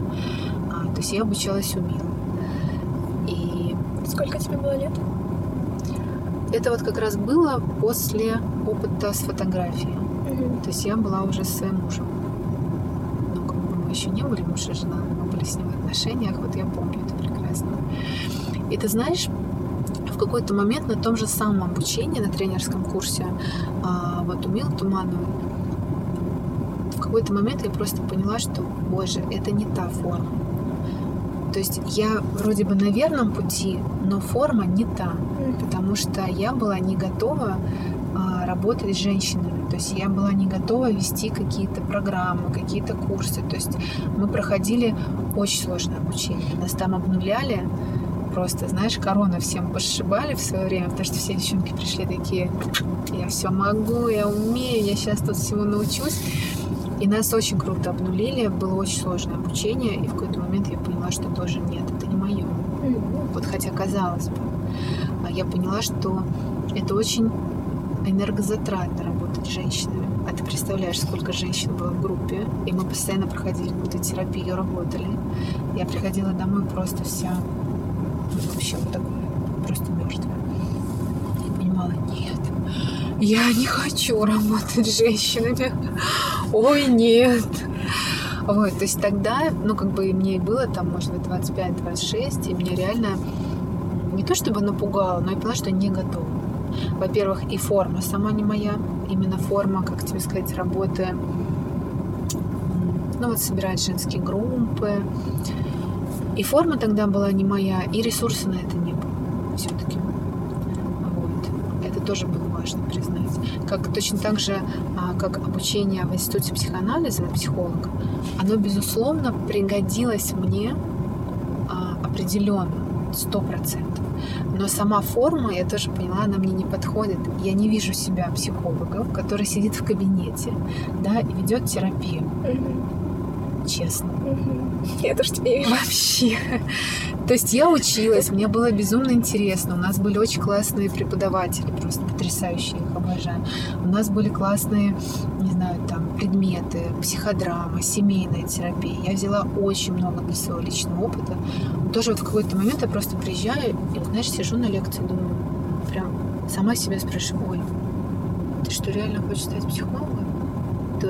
А, то есть я обучалась у Милы. И... Сколько тебе было лет? Это вот как раз было после опыта с фотографией. Угу. То есть я была уже с своим мужем. Ну, как бы мы еще не были муж и жена, мы были с ним в отношениях, вот я помню это прекрасно. И ты знаешь, какой-то момент на том же самом обучении, на тренерском курсе, а, вот у Милы Тумановой, в какой-то момент я просто поняла, что, боже, это не та форма. То есть я вроде бы на верном пути, но форма не та, потому что я была не готова а, работать с женщинами. То есть я была не готова вести какие-то программы, какие-то курсы. То есть мы проходили очень сложное обучение. Нас там обнуляли, просто, знаешь, корону всем пошибали в свое время, потому что все девчонки пришли такие, я все могу, я умею, я сейчас тут всему научусь. И нас очень круто обнулили, было очень сложное обучение, и в какой-то момент я поняла, что тоже нет, это не мое. Вот хотя казалось бы. А я поняла, что это очень энергозатратно работать с женщинами. А ты представляешь, сколько женщин было в группе, и мы постоянно проходили какую-то терапию, работали. Я приходила домой просто вся, вообще вот такая, просто мертвая. И понимала, нет, я не хочу работать с женщинами. Ой, нет. Вот, то есть тогда, ну, как бы мне было там, может быть, 25-26, и меня реально не то чтобы напугало, но я поняла, что не готова. Во-первых, и форма сама не моя, именно форма, как тебе сказать, работы, ну вот собирать женские группы. И форма тогда была не моя, и ресурса на это не было все-таки. Вот. Это тоже было важно признать. Как точно так же, а, как обучение в институте психоанализа на психолога, оно, безусловно, пригодилось мне а, определенно, сто процентов. Но сама форма, я тоже поняла, она мне не подходит. Я не вижу себя психологом, который сидит в кабинете, да, и ведет терапию. Мгм. Честно. Я тоже тебе вижу. Вообще. То есть я училась, мне было безумно интересно. У нас были очень классные преподаватели, просто потрясающие, их обожаю. У нас были классные, не знаю, там, предметы, психодрама, семейная терапия. Я взяла очень много для своего личного опыта. Тоже вот в какой-то момент я просто приезжаю и, вот, знаешь, сижу на лекции, думаю, прям сама себя спрашиваю, ой, ты что, реально хочешь стать психологом?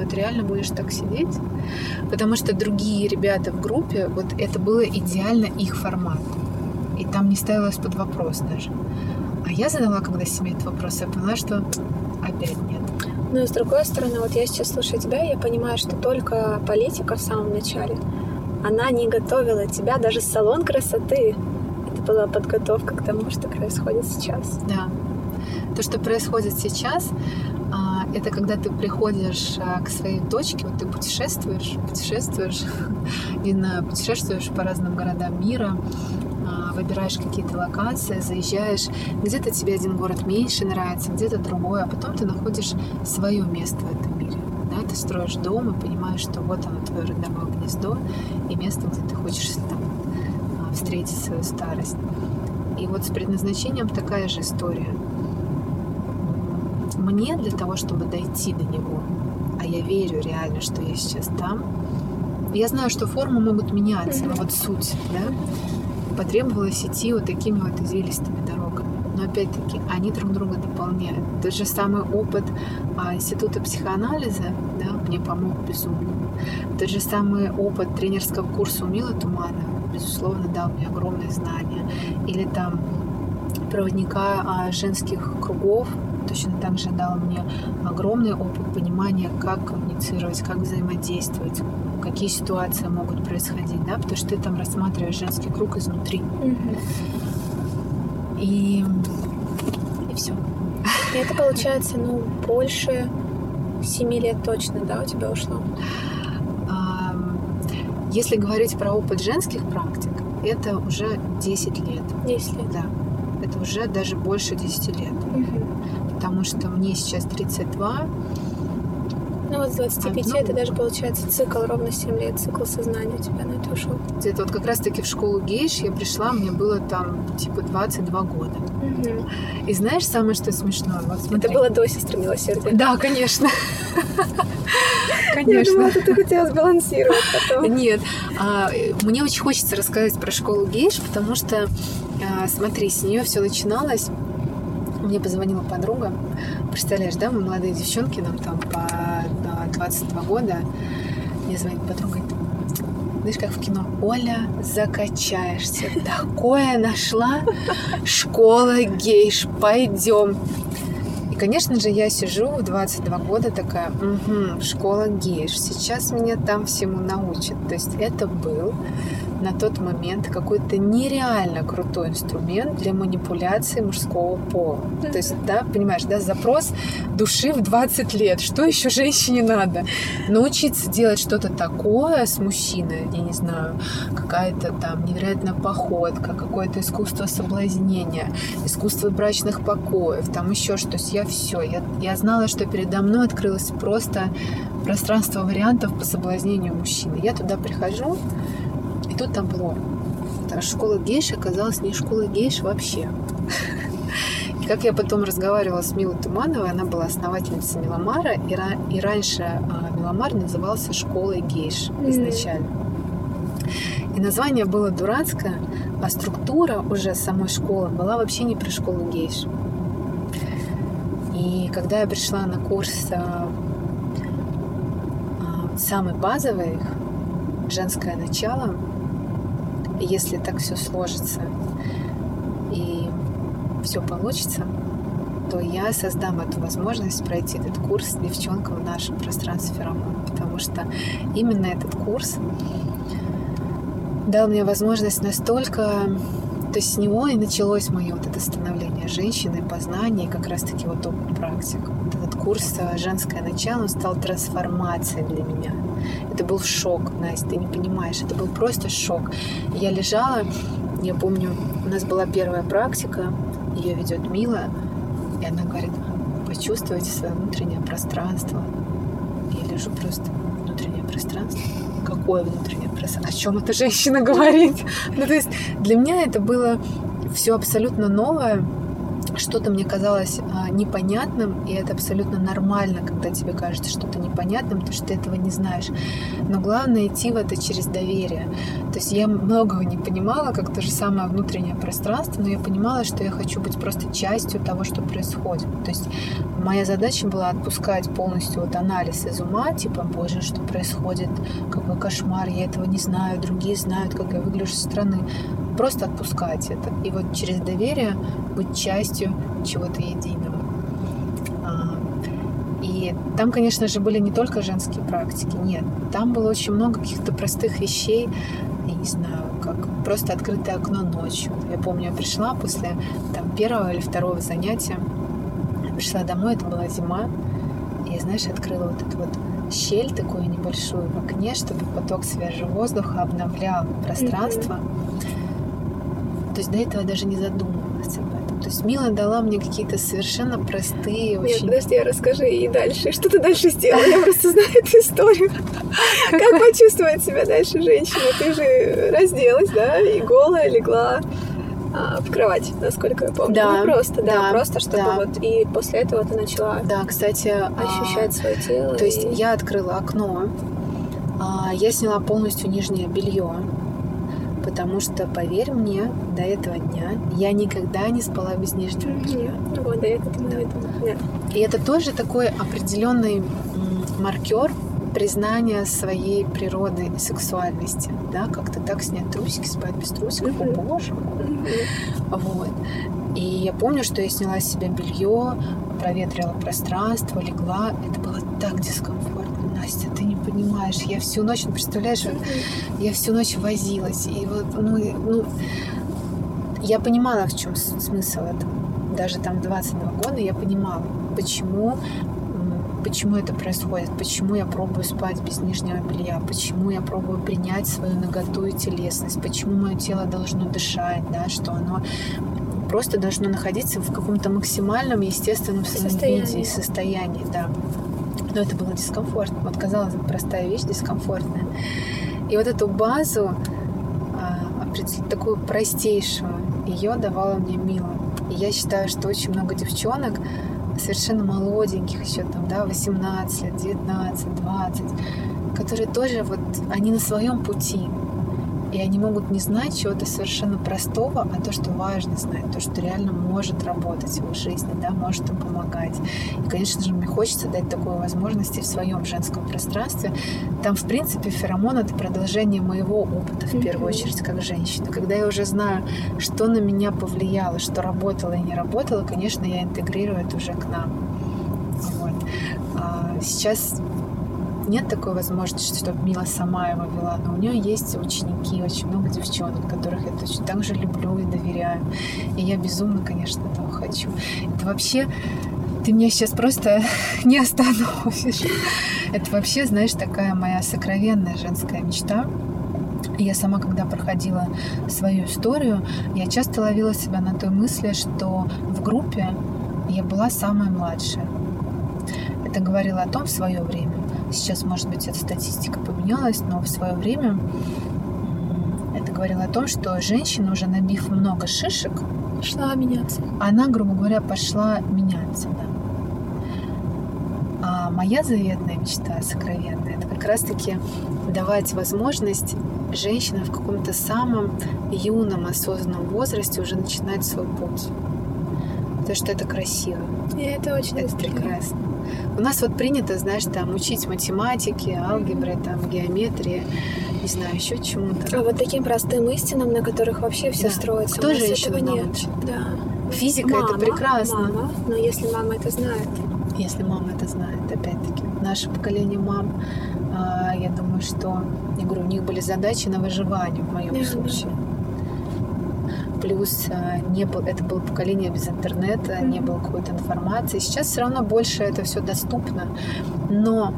Ты реально будешь так сидеть? Потому что другие ребята в группе, вот это было идеально их формат. И там не ставилось под вопрос даже. А я задала, когда себе этот вопрос, я поняла, что опять нет. Но с другой стороны, вот я сейчас слушаю тебя, я понимаю, что только политика в самом начале, она не готовила тебя, даже салон красоты. Это была подготовка к тому, что происходит сейчас. Да. То, что происходит сейчас, это когда ты приходишь а, к своей точке, вот ты путешествуешь, путешествуешь, не знаю, путешествуешь по разным городам мира, а, выбираешь какие-то локации, заезжаешь, где-то тебе один город меньше нравится, где-то другой, а потом ты находишь свое место в этом мире. Да, ты строишь дом и понимаешь, что вот оно твое родовое гнездо и место, где ты хочешь там, а, встретить свою старость. И вот с предназначением такая же история. Мне для того, чтобы дойти до него, а я верю реально, что я сейчас там, я знаю, что формы могут меняться, но вот суть, да, потребовалось идти вот такими вот извилистыми дорогами. Но опять-таки, они друг друга дополняют. Тот же самый опыт а, Института психоанализа да, мне помог безумно. Тот же самый опыт тренерского курса у Милы Туманова, безусловно, дал мне огромные знания. Или там проводника а, женских кругов точно так же дал мне огромный опыт понимания, как коммуницировать, как взаимодействовать, какие ситуации могут происходить, да, потому что ты там рассматриваешь женский круг изнутри. И, и все. И это получается, ну, больше семи лет точно, да, у тебя ушло? Если говорить про опыт женских практик, это уже 10 лет. 10 лет. Да. Это уже даже больше 10 лет. Угу. Потому что мне сейчас 32. Ну вот с 25 Одно. это даже получается цикл, ровно 7 лет, цикл сознания у тебя на это ушел. Где-то вот как раз-таки в школу гейш я пришла, мне было там типа 22 года. Угу. И знаешь самое, что смешное? Вот смотри. Это было до сестры милосердия. Да, конечно. Я Конечно. думала, ты хотела сбалансировать потом. Нет, а, мне очень хочется рассказать про школу гейш, потому что, а, смотри, с нее все начиналось. Мне позвонила подруга. Представляешь, да, мы молодые девчонки, нам там по а, 22 года. Мне звонит подруга, знаешь, как в кино, Оля, закачаешься. Такое нашла. Школа гейш, пойдем. И, конечно же, я сижу в 22 года такая, угу, школа гейш, сейчас меня там всему научат. То есть это был на тот момент какой-то нереально крутой инструмент для манипуляции мужского пола. То есть, да, понимаешь, да, запрос души в 20 лет. Что еще женщине надо? Научиться делать что-то такое с мужчиной, я не знаю, какая-то там невероятная походка, какое-то искусство соблазнения, искусство брачных покоев, там еще что-то. Я все, я, я знала, что передо мной открылось просто пространство вариантов по соблазнению мужчины. Я туда прихожу, и тут табло. Школа гейш оказалась не школа гейш вообще. И как я потом разговаривала с Милой Тумановой, она была основательницей Миломара, и, ра- и раньше а, Миломар назывался школой гейш изначально. И название было дурацкое, а структура уже самой школы была вообще не про школу гейш. И когда я пришла на курс а, а, самый базовый, женское начало, если так все сложится и все получится, то я создам эту возможность пройти этот курс девчонкам в нашем пространстве феромон. Потому что именно этот курс дал мне возможность настолько... То есть с него и началось мое вот это становление женщины, познание, как раз-таки вот опыт практик. Вот этот курс «Женское начало» стал трансформацией для меня. Это был шок, Настя, ты не понимаешь. Это был просто шок. Я лежала, я помню, у нас была первая практика, ее ведет Мила, и она говорит, почувствуйте свое внутреннее пространство. Я лежу просто, внутреннее пространство? Какое внутреннее пространство? О чем эта женщина говорит? Ну, то есть для меня это было все абсолютно новое, что-то мне казалось а, непонятным, и это абсолютно нормально, когда тебе кажется что-то непонятным, потому что ты этого не знаешь. Но главное идти в это через доверие. То есть я многого не понимала, как то же самое внутреннее пространство, но я понимала, что я хочу быть просто частью того, что происходит. То есть моя задача была отпускать полностью вот анализ из ума, типа, боже, что происходит, какой кошмар, я этого не знаю, другие знают, как я выгляжу со стороны просто отпускать это. И вот через доверие быть частью чего-то единого. А, и там, конечно же, были не только женские практики, нет. Там было очень много каких-то простых вещей, я не знаю, как просто открытое окно ночью. Я помню, я пришла после там, первого или второго занятия, пришла домой, это была зима, и, знаешь, открыла вот эту вот щель такую небольшую в окне, чтобы поток свежего воздуха обновлял пространство. Mm-hmm то есть до этого я даже не задумывалась об этом. То есть Мила дала мне какие-то совершенно простые, очень... Нет, подожди, расскажи и дальше. Что ты дальше сделала? Я просто знаю эту историю. Как почувствовать себя дальше женщина? Ты же разделась, да, и голая легла а, в кровать, насколько я помню. Да, ну, просто, да, да просто чтобы да. вот и после этого ты начала. Да, кстати, ощущать а, свое тело. То и... есть я открыла окно, а, я сняла полностью нижнее белье, потому что, поверь мне, до этого дня я никогда не спала без нижнего белья. Вот, до этого. Нет. И это тоже такой определенный маркер признания своей природы и сексуальности, да, как-то так снять трусики, спать без трусиков, mm-hmm. о боже mm-hmm. Вот. И я помню, что я сняла с себя белье, проветрила пространство, легла. Это было так дискомфортно. Понимаешь, я всю ночь, ну, представляешь, я всю ночь возилась, и вот, ну, ну я понимала, в чем смысл этого. Даже там 22 года я понимала, почему почему это происходит, почему я пробую спать без нижнего белья, почему я пробую принять свою наготу и телесность, почему мое тело должно дышать, да, что оно просто должно находиться в каком-то максимальном естественном состоянии. состоянии, да но это было дискомфортно. Вот казалось бы, простая вещь дискомфортная. И вот эту базу, а, такую простейшую, ее давала мне Мила. И я считаю, что очень много девчонок, совершенно молоденьких еще там, да, 18 лет, 19, 20, которые тоже вот, они на своем пути, и они могут не знать чего-то совершенно простого, а то, что важно знать, то, что реально может работать в их жизни, да, может им помогать. И, конечно же, мне хочется дать такую возможность и в своем женском пространстве. Там, в принципе, феромон — это продолжение моего опыта, в первую очередь, как женщины. Когда я уже знаю, что на меня повлияло, что работало и не работало, конечно, я интегрирую это уже к нам. Вот. А сейчас нет такой возможности, чтобы Мила сама его вела, но у нее есть ученики, очень много девчонок, которых я точно так же люблю и доверяю. И я безумно, конечно, этого хочу. Это вообще ты меня сейчас просто не остановишь. Это вообще, знаешь, такая моя сокровенная женская мечта. Я сама, когда проходила свою историю, я часто ловила себя на той мысли, что в группе я была самая младшая. Это говорило о том в свое время. Сейчас, может быть, эта статистика поменялась, но в свое время это говорило о том, что женщина, уже набив много шишек, шла меняться. Она, грубо говоря, пошла меняться, да. А моя заветная мечта, сокровенная, это как раз-таки давать возможность женщинам в каком-то самом юном, осознанном возрасте уже начинать свой путь. Потому что это красиво. И это очень это прекрасно. У нас вот принято, знаешь, там учить математике, алгебре, там геометрии, не знаю, еще чему-то. А вот таким простым истинам, на которых вообще все да. строится. Кто женщину нет. научит? Да. Физика мама, это прекрасно. Мама, но если мама это знает. Если мама это знает, опять-таки. Наше поколение мам, а, я думаю, что, я говорю, у них были задачи на выживание в моем да, случае. Да плюс э, не был, это было поколение без интернета, не было какой-то информации. Сейчас все равно больше это все доступно, но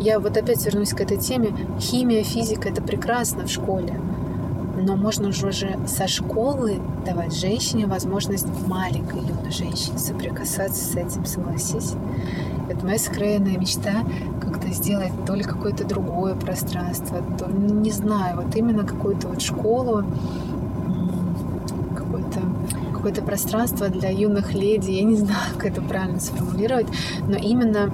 я вот опять вернусь к этой теме. Химия, физика — это прекрасно в школе, но можно же уже со школы давать женщине возможность маленькой юной женщине соприкасаться с этим, согласись. Это моя сокровенная мечта как-то сделать то ли какое-то другое пространство, то, не знаю, вот именно какую-то вот школу, какое-то пространство для юных леди, я не знаю, как это правильно сформулировать, но именно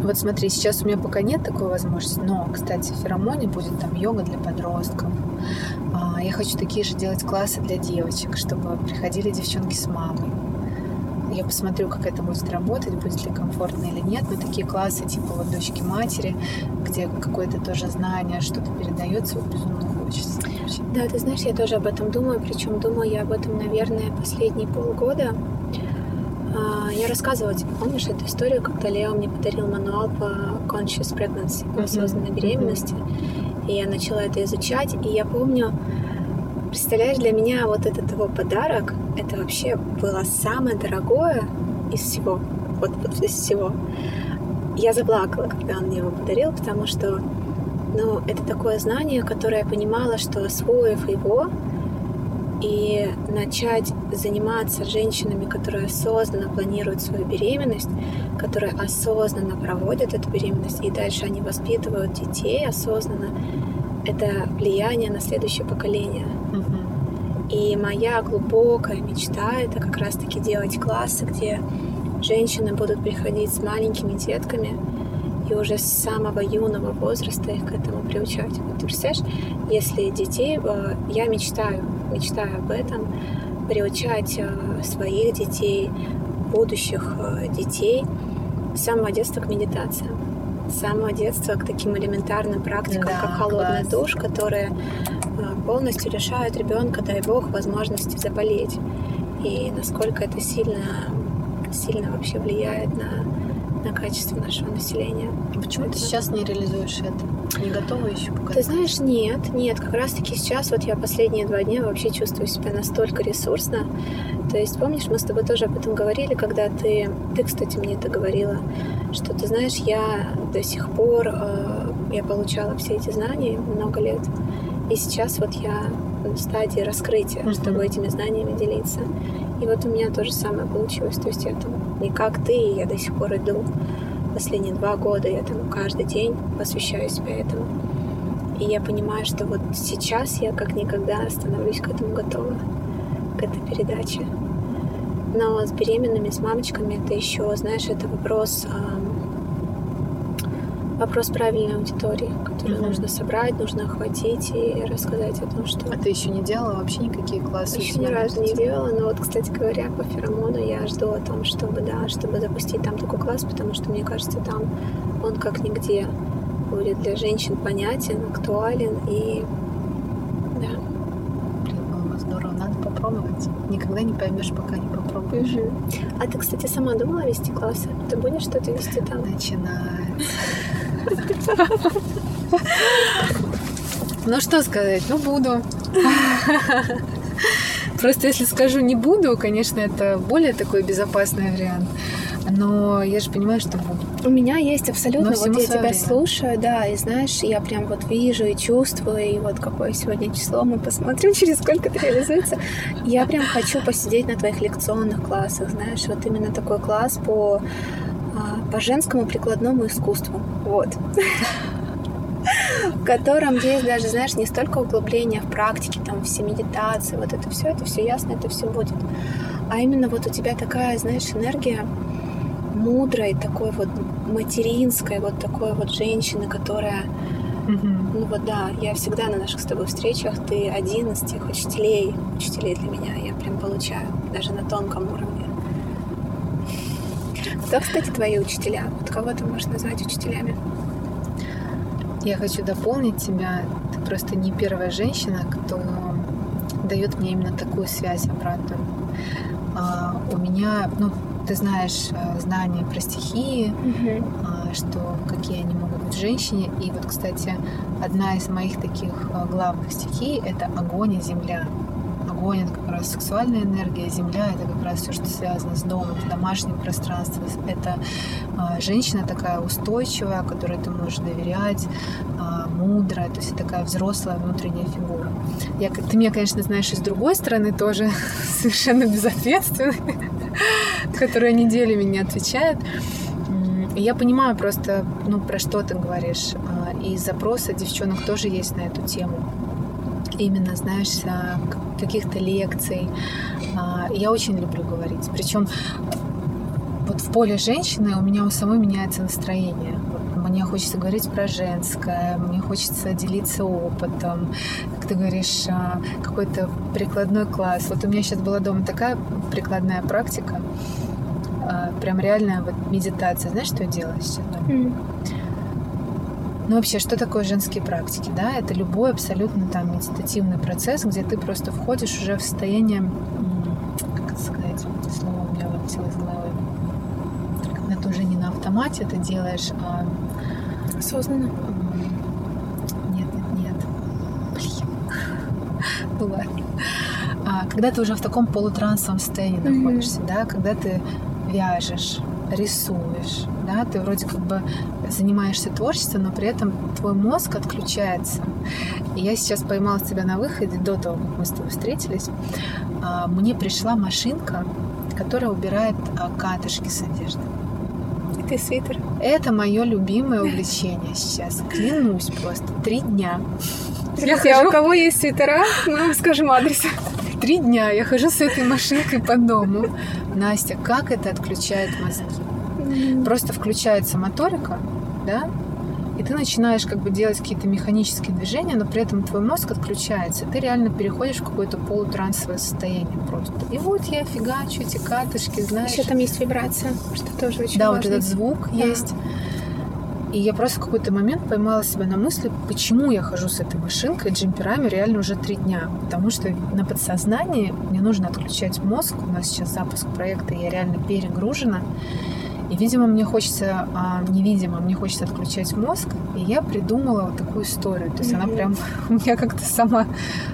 вот смотри, сейчас у меня пока нет такой возможности, но, кстати, в Феромоне будет там йога для подростков. А, я хочу такие же делать классы для девочек, чтобы приходили девчонки с мамой. Я посмотрю, как это будет работать, будет ли комфортно или нет. Но такие классы, типа вот дочки матери, где какое-то тоже знание, что-то передается, вот безумно хочется. Да, ты знаешь, я тоже об этом думаю, причем думаю я об этом, наверное, последние полгода. А, я рассказывала тебе, помнишь эту историю, когда Лео мне подарил мануал по conscious pregnancy, по осознанной беременности, и я начала это изучать, и я помню, представляешь, для меня вот этот его подарок, это вообще было самое дорогое из всего, вот, вот из всего. Я заплакала, когда он мне его подарил, потому что но это такое знание, которое я понимала, что освоив его и начать заниматься женщинами, которые осознанно планируют свою беременность, которые осознанно проводят эту беременность, и дальше они воспитывают детей осознанно, это влияние на следующее поколение. И моя глубокая мечта — это как раз-таки делать классы, где женщины будут приходить с маленькими детками, и уже с самого юного возраста их к этому приучать. Вот ты представляешь, если детей, э, я мечтаю, мечтаю об этом, приучать э, своих детей, будущих э, детей с самого детства к медитации, с самого детства к таким элементарным практикам, да, как холодный класс. душ, которые полностью лишают ребенка, дай бог, возможности заболеть. И насколько это сильно, сильно вообще влияет на на качество нашего населения. А почему ты сейчас не реализуешь это? Не готова еще пока? Ты знаешь, нет, нет, как раз таки сейчас вот я последние два дня вообще чувствую себя настолько ресурсно. То есть, помнишь, мы с тобой тоже об этом говорили, когда ты, ты, кстати, мне это говорила, что ты знаешь, я до сих пор, э, я получала все эти знания много лет, и сейчас вот я в стадии раскрытия, mm-hmm. чтобы этими знаниями делиться. И вот у меня то же самое получилось. То есть я там не как ты, я до сих пор иду. Последние два года я там каждый день посвящаю себя этому. И я понимаю, что вот сейчас я как никогда становлюсь к этому готова, к этой передаче. Но с беременными, с мамочками это еще, знаешь, это вопрос вопрос правильной аудитории, которую mm-hmm. нужно собрать, нужно охватить и рассказать о том, что... А ты еще не делала вообще никакие классы? Еще ни разу не делала, но вот, кстати говоря, по феромону я жду о том, чтобы, да, чтобы запустить там такой класс, потому что, мне кажется, там он как нигде будет для женщин понятен, актуален и... Да. Блин, было бы здорово, надо попробовать. Никогда не поймешь, пока не попробуешь. Угу. А ты, кстати, сама думала вести классы? Ты будешь что-то вести там? Начинается. Ну что сказать, ну буду. Просто если скажу не буду, конечно, это более такой безопасный вариант. Но я же понимаю, что буду. У меня есть абсолютно, вот я тебя время. слушаю, да, и знаешь, я прям вот вижу и чувствую, и вот какое сегодня число, мы посмотрим, через сколько это реализуется. Я прям хочу посидеть на твоих лекционных классах, знаешь, вот именно такой класс по, по женскому прикладному искусству. Вот в котором есть даже, знаешь, не столько углубления в практике, там, все медитации, вот это все, это все ясно, это все будет. А именно вот у тебя такая, знаешь, энергия мудрой, такой вот материнской, вот такой вот женщины, которая. Ну вот да, я всегда на наших с тобой встречах, ты один из тех учителей, учителей для меня, я прям получаю, даже на тонком уровне. Кто, кстати, твои учителя? Вот кого ты можешь назвать учителями? Я хочу дополнить тебя. Ты просто не первая женщина, кто дает мне именно такую связь обратную. А, у меня, ну, ты знаешь э, знания про стихии, mm-hmm. что какие они могут быть в женщине. И вот, кстати, одна из моих таких э, главных стихий — это огонь и земля огонь это как раз сексуальная энергия, земля это как раз все, что связано с домом, это домашнее пространство, это а, женщина такая устойчивая, которой ты можешь доверять, а, мудрая, то есть такая взрослая внутренняя фигура. Я, ты меня, конечно, знаешь и с другой стороны тоже совершенно безответственная, которая неделями не отвечает. И я понимаю просто, ну, про что ты говоришь. А, и запросы девчонок тоже есть на эту тему именно, знаешь, каких-то лекций. А, я очень люблю говорить. Причем вот в поле женщины у меня у самой меняется настроение. Мне хочется говорить про женское, мне хочется делиться опытом, как ты говоришь, а, какой-то прикладной класс. Вот у меня сейчас была дома такая прикладная практика, а, прям реальная вот медитация. Знаешь, что я делаю сейчас дома? Mm. Ну, вообще, что такое женские практики? Да, это любой абсолютно там медитативный процесс, где ты просто входишь уже в состояние, как сказать, слово у меня вылетело из головы. Когда ты уже не на автомате это делаешь, а осознанно. Нет, нет, нет. Блин. Ну ладно. А, когда ты уже в таком полутрансовом состоянии mm-hmm. находишься, да, когда ты вяжешь, рисуешь, да, ты вроде как бы занимаешься творчеством, но при этом твой мозг отключается. И я сейчас поймала себя на выходе до того, как мы с тобой встретились. А, мне пришла машинка, которая убирает а, катышки с одежды. Ты свитер. Это мое любимое увлечение сейчас. Клянусь просто. Три дня. Друзья, я хожу... у кого есть свитера, мы вам скажем адрес. Три дня я хожу с этой машинкой по дому. Настя, как это отключает мозги? Просто включается моторика, да, и ты начинаешь как бы делать какие-то механические движения, но при этом твой мозг отключается. Ты реально переходишь в какое-то полутрансовое состояние просто. И вот я фигачу эти катышки, знаешь. Еще там есть вибрация, что тоже очень Да, важно. вот этот звук да. есть. И я просто в какой-то момент поймала себя на мысли, почему я хожу с этой машинкой джемперами реально уже три дня. Потому что на подсознании мне нужно отключать мозг. У нас сейчас запуск проекта, я реально перегружена. И, видимо, мне хочется, а, невидимо, мне хочется отключать мозг, и я придумала вот такую историю. То есть mm-hmm. она прям у меня как-то сама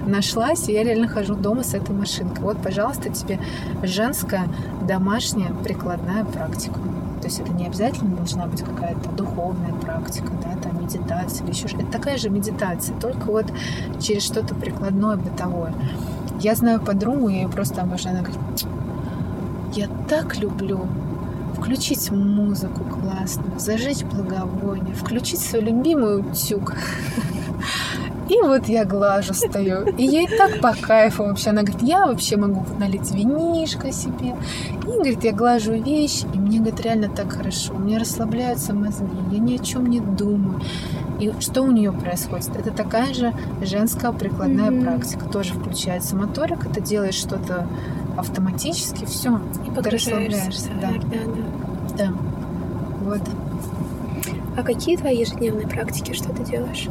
нашлась, и я реально хожу дома с этой машинкой. Вот, пожалуйста, тебе женская домашняя прикладная практика. То есть это не обязательно должна быть какая-то духовная практика, да, там медитация или еще что-то. Это такая же медитация, только вот через что-то прикладное, бытовое. Я знаю подругу, я ее просто обожаю, она говорит, я так люблю включить музыку классную, зажечь благовоние, включить свой любимый утюг. И вот я глажу стою. И ей так по кайфу вообще. Она говорит, я вообще могу налить винишко себе. И, говорит, я глажу вещи. И мне, говорит, реально так хорошо. У меня расслабляются мозги. Я ни о чем не думаю. И что у нее происходит? Это такая же женская прикладная mm-hmm. практика. Тоже включается моторика. Ты делаешь что-то автоматически, все. И ты расслабляешься. Да. да, да. Вот. А какие твои ежедневные практики? Что ты делаешь?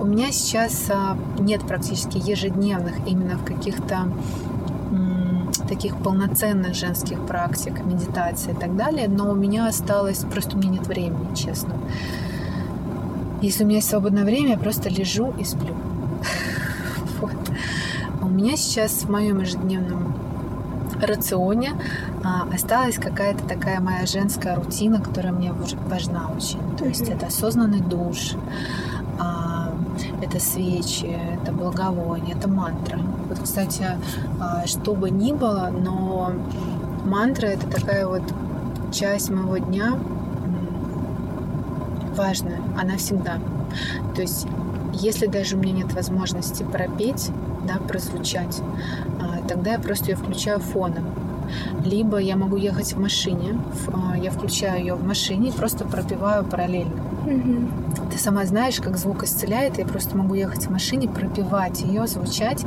У меня сейчас а, нет практически ежедневных именно в каких-то таких полноценных женских практик, медитации и так далее, но у меня осталось, просто у меня нет времени, честно. Если у меня есть свободное время, я просто лежу и сплю. Вот. У меня сейчас в моем ежедневном рационе а, осталась какая-то такая моя женская рутина, которая мне важна очень. То есть это осознанный душ, а, это свечи, это благовоние, это мантра. Вот, кстати, а, что бы ни было, но мантра это такая вот часть моего дня важная, она всегда. То есть, если даже у меня нет возможности пропеть, да, прозвучать, а, тогда я просто ее включаю фоном. Либо я могу ехать в машине, а, я включаю ее в машине и просто пропиваю параллельно. Угу. Ты сама знаешь, как звук исцеляет. Я просто могу ехать в машине, пропивать ее, звучать.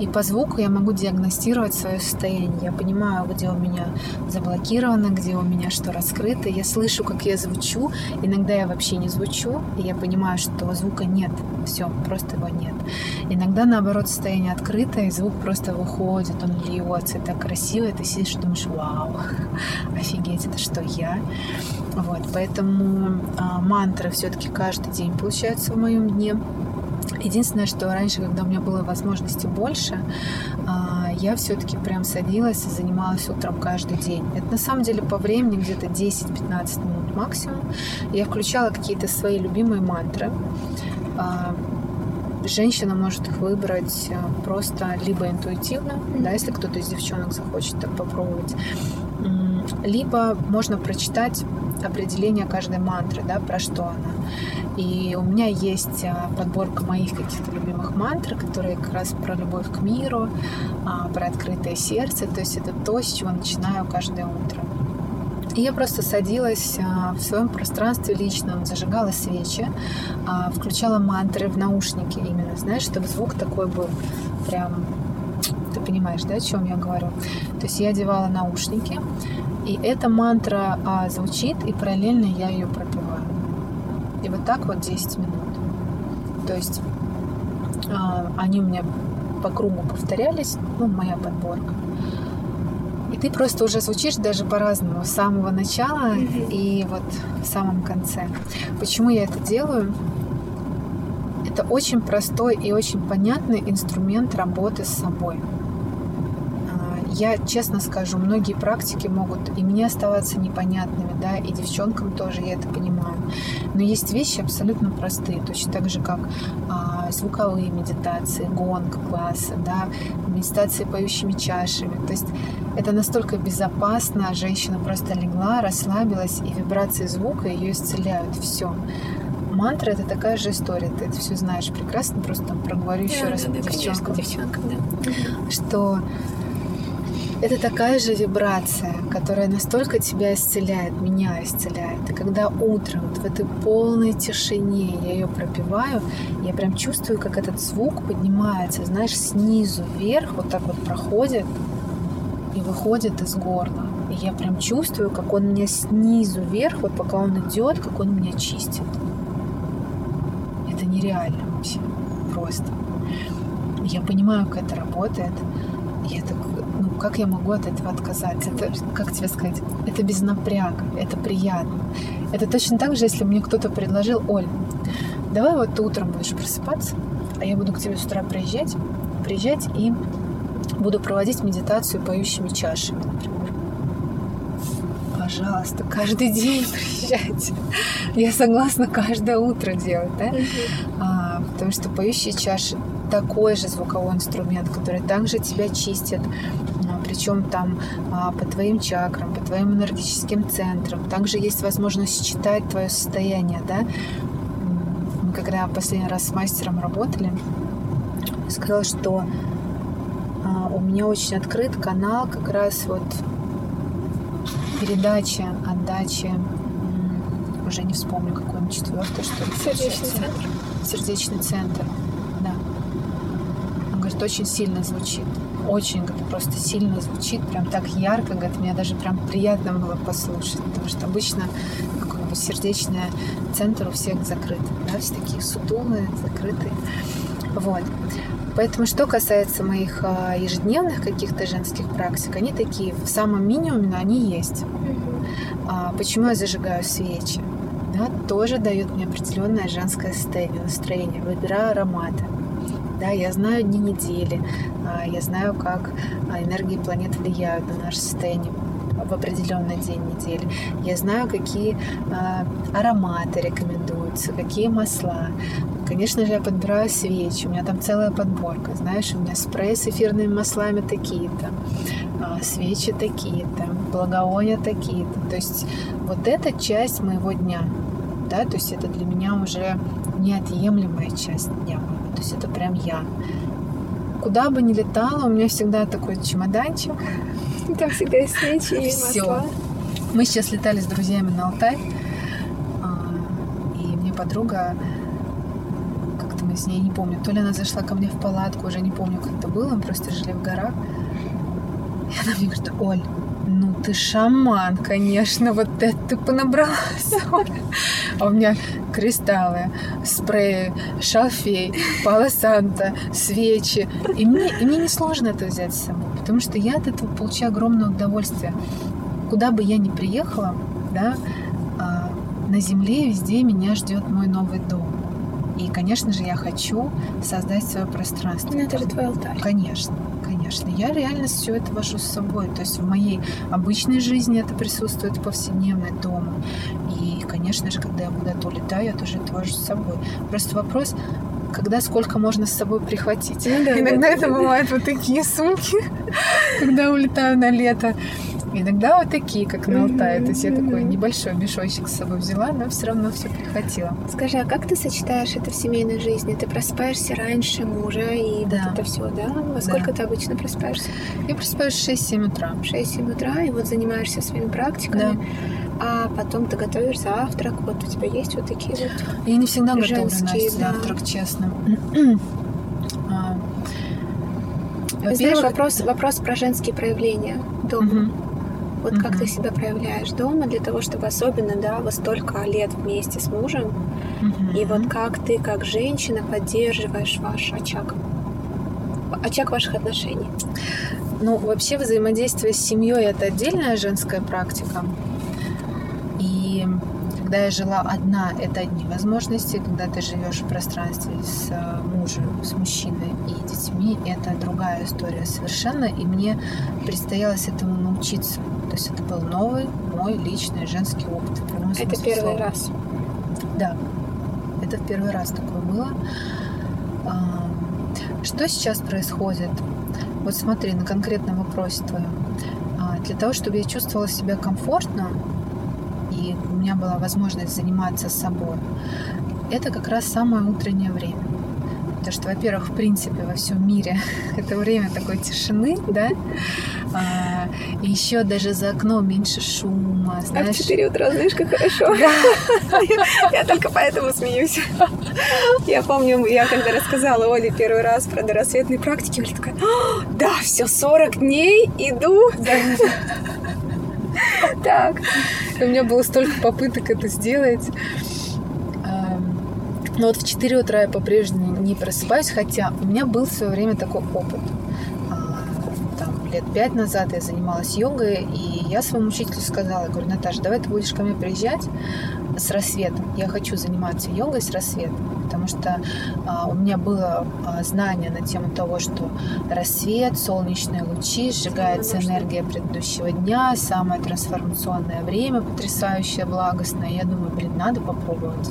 И по звуку я могу диагностировать свое состояние. Я понимаю, где у меня заблокировано, где у меня что раскрыто. Я слышу, как я звучу. Иногда я вообще не звучу, и я понимаю, что звука нет. Все, просто его нет. Иногда, наоборот, состояние открытое, и звук просто выходит, он льется. Это красиво, и ты сидишь и думаешь, вау, офигеть, это что я? Вот, поэтому а, мантры все-таки каждый день получаются в моем дне. Единственное, что раньше, когда у меня было возможности больше, а, я все-таки прям садилась и занималась утром каждый день. Это на самом деле по времени где-то 10-15 минут максимум. Я включала какие-то свои любимые мантры. А, женщина может их выбрать а, просто либо интуитивно, да, если кто-то из девчонок захочет так попробовать, либо можно прочитать определение каждой мантры, да, про что она. И у меня есть а, подборка моих каких-то любимых мантр, которые как раз про любовь к миру, а, про открытое сердце. То есть это то, с чего начинаю каждое утро. И я просто садилась а, в своем пространстве личном, зажигала свечи, включала мантры в наушники именно, знаешь, чтобы звук такой был прям ты понимаешь, да, о чем я говорю? То есть я одевала наушники, и эта мантра а, звучит, и параллельно я ее пропиваю. И вот так вот 10 минут. То есть а, они у меня по кругу повторялись, ну, моя подборка. И ты просто уже звучишь даже по-разному, с самого начала mm-hmm. и вот в самом конце. Почему я это делаю? Это очень простой и очень понятный инструмент работы с собой. Я честно скажу, многие практики могут и мне оставаться непонятными, да, и девчонкам тоже, я это понимаю. Но есть вещи абсолютно простые, точно так же, как а, звуковые медитации, гонг, классы, да, медитации поющими чашами. То есть это настолько безопасно, женщина просто легла, расслабилась, и вибрации звука ее исцеляют. Все мантра это такая же история. Ты это все знаешь прекрасно, просто там проговорю еще да, раз да, девчонкам. девчонкам да. Что это такая же вибрация, которая настолько тебя исцеляет, меня исцеляет. И когда утром, вот в этой полной тишине я ее пропиваю, я прям чувствую, как этот звук поднимается, знаешь, снизу вверх, вот так вот проходит и выходит из горла. И я прям чувствую, как он меня снизу вверх, вот пока он идет, как он меня чистит. Это нереально вообще. Просто. Я понимаю, как это работает. Я так как я могу от этого отказаться? Это, как тебе сказать, это без напряга, это приятно. Это точно так же, если мне кто-то предложил, Оль, давай вот ты утром будешь просыпаться, а я буду к тебе с утра приезжать, приезжать и буду проводить медитацию поющими чашами, например. Пожалуйста, каждый день приезжайте. Я согласна каждое утро делать, да? А, потому что поющие чаши такой же звуковой инструмент, который также тебя чистит, причем там а, по твоим чакрам, по твоим энергетическим центрам. Также есть возможность считать твое состояние, да. Мы когда последний раз с мастером работали, сказала, что а, у меня очень открыт канал как раз вот передача, отдачи, уже не вспомню, какой он четвертый, что ли. Сердечный центр. Сердечный центр, да. Он говорит, очень сильно звучит очень говорит, просто сильно звучит, прям так ярко, говорит, мне даже прям приятно было послушать, потому что обычно какой бы сердечный центр у всех закрыт, да, все такие сутулые, закрытые. Вот. Поэтому, что касается моих а, ежедневных каких-то женских практик, они такие, в самом минимуме, но они есть. А, почему я зажигаю свечи? Да, тоже дают мне определенное женское состояние, настроение. Выбираю ароматы. Да, я знаю дни недели, а, я знаю, как а, энергии планет влияют на наше состояние в определенный день недели. Я знаю, какие а, ароматы рекомендуются, какие масла. Конечно же, я подбираю свечи, у меня там целая подборка. Знаешь, у меня спрей с эфирными маслами такие-то, свечи такие-то, благовония такие-то. То есть вот эта часть моего дня, да, то есть это для меня уже неотъемлемая часть дня. То есть это прям я. Куда бы ни летала, у меня всегда такой чемоданчик, там всегда есть свечи и Все. масла. Мы сейчас летали с друзьями на Алтай, а, и мне подруга, как-то мы с ней, не помню, то ли она зашла ко мне в палатку, уже не помню, как это было, мы просто жили в горах. И она мне говорит, Оль, ну ты шаман, конечно, вот это ты понабрала соли. А у меня кристаллы, спреи, шалфей, палосанта, свечи. И мне, и мне не сложно это взять с собой, потому что я от этого получаю огромное удовольствие. Куда бы я ни приехала, да, а, на земле везде меня ждет мой новый дом. И, конечно же, я хочу создать свое пространство. Ну, это же твой алтарь. Конечно, конечно. Я реально все это вожу с собой. То есть в моей обычной жизни это присутствует повседневно дома. И, конечно же, когда я куда-то улетаю, я тоже это вожу с собой. Просто вопрос, когда сколько можно с собой прихватить. Ну да, Иногда да, это да. бывают вот такие сумки, когда улетаю на лето. Иногда вот такие, как на Алтае. То есть я такой небольшой мешочек с собой взяла, но все равно все прихватила. Скажи, а как ты сочетаешь это в семейной жизни? Ты просыпаешься раньше мужа и Да. вот это все, да? Во сколько ты обычно просыпаешься? Я просыпаюсь в 6-7 утра. В 6-7 утра, и вот занимаешься своими практиками. А потом ты готовишь завтрак. Вот у тебя есть вот такие вот. Я не всегда готовлю Женские, Настя, да. завтрак, честно. А, Знаешь, вопрос, вопрос про женские проявления дома. Мгм. Вот как ты себя проявляешь дома для того, чтобы особенно, да, вы столько лет вместе с мужем, и вот как ты, как женщина, поддерживаешь ваш очаг, очаг ваших отношений. Ну, вообще взаимодействие с семьей это отдельная женская практика. И когда я жила одна, это одни возможности. Когда ты живешь в пространстве с э, мужем, с мужчиной и детьми, это другая история совершенно. И мне предстоялось этому научиться. То есть это был новый мой личный женский опыт. Это первый слова. раз. Да, это в первый раз такое было. Что сейчас происходит? Вот смотри, на конкретном вопросе твоем. А, Для того, чтобы я чувствовала себя комфортно, и у меня была возможность заниматься собой, это как раз самое утреннее время. Потому что, во-первых, в принципе, во всем мире это время такой тишины, да, А, еще даже за окном меньше шума, А в знаешь. 4 утра, знаешь, как хорошо. Я только поэтому смеюсь. Я помню, я когда рассказала Оле первый раз про дорассветные практики, Оля такая, «А, да, все, 40 дней, иду. Так, У меня было столько попыток это сделать. Но вот в 4 утра я по-прежнему не просыпаюсь, хотя у меня был в свое время такой опыт. Лет пять назад я занималась йогой, и я своему учителю сказала, я говорю, Наташа, давай ты будешь ко мне приезжать с рассветом. Я хочу заниматься йогой с рассветом, потому что а, у меня было а, знание на тему того, что рассвет, солнечные лучи, сжигается энергия предыдущего дня, самое трансформационное время, потрясающее, благостное. Я думаю, блин, надо попробовать.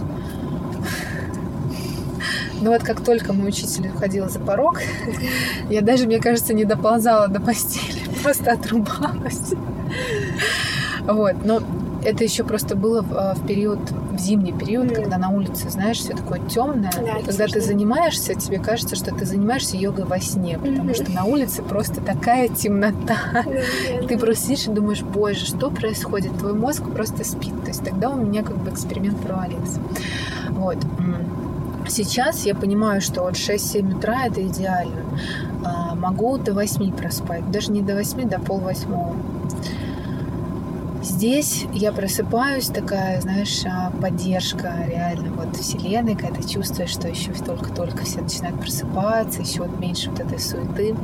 Но вот как только мой учитель уходил за порог, я даже, мне кажется, не доползала до постели, просто отрубалась. Вот, но это еще просто было в, а, период, в зимний период, Мгм. когда на улице, знаешь, все такое темное. Да, когда ты занимаешься, тебе кажется, что ты занимаешься йогой во сне, потому Мгм. что на улице просто такая темнота. Ты просто сидишь и думаешь, боже, что происходит? Твой мозг просто спит. То есть тогда у меня как бы эксперимент провалился. Вот. М. Сейчас я понимаю, что вот 6-7 утра это идеально. А, Могу до 8 проспать. Даже не до 8, до пол восьмого. Здесь я просыпаюсь, такая, знаешь, а, поддержка реально вот вселенной, когда ты чувствуешь, что еще только-только все начинают просыпаться, еще вот меньше вот этой суеты.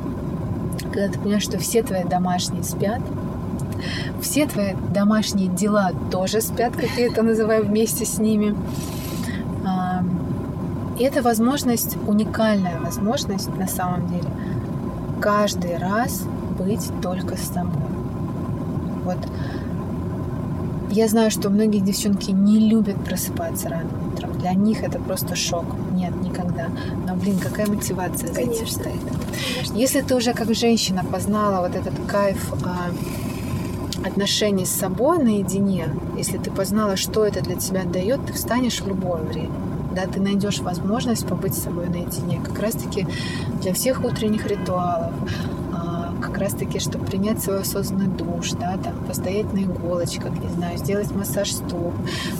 Когда ты понимаешь, что все твои домашние спят, все твои домашние дела тоже спят, как я это называю, вместе с ними. И это возможность, уникальная возможность на самом деле, каждый раз быть только с собой. Вот я знаю, что многие девчонки не любят просыпаться рано утром. Для них это просто шок. Нет, никогда. Но, блин, какая мотивация за этим стоит. Конечно. Если ты уже как женщина познала вот этот кайф а, отношений с собой наедине, если ты познала, что это для тебя дает, ты встанешь в любое время. Да, ты найдешь возможность побыть с собой наедине. Как раз-таки для всех утренних ритуалов, как раз-таки, чтобы принять свой осознанный душ, да, там, постоять на иголочках, не знаю, сделать массаж стоп,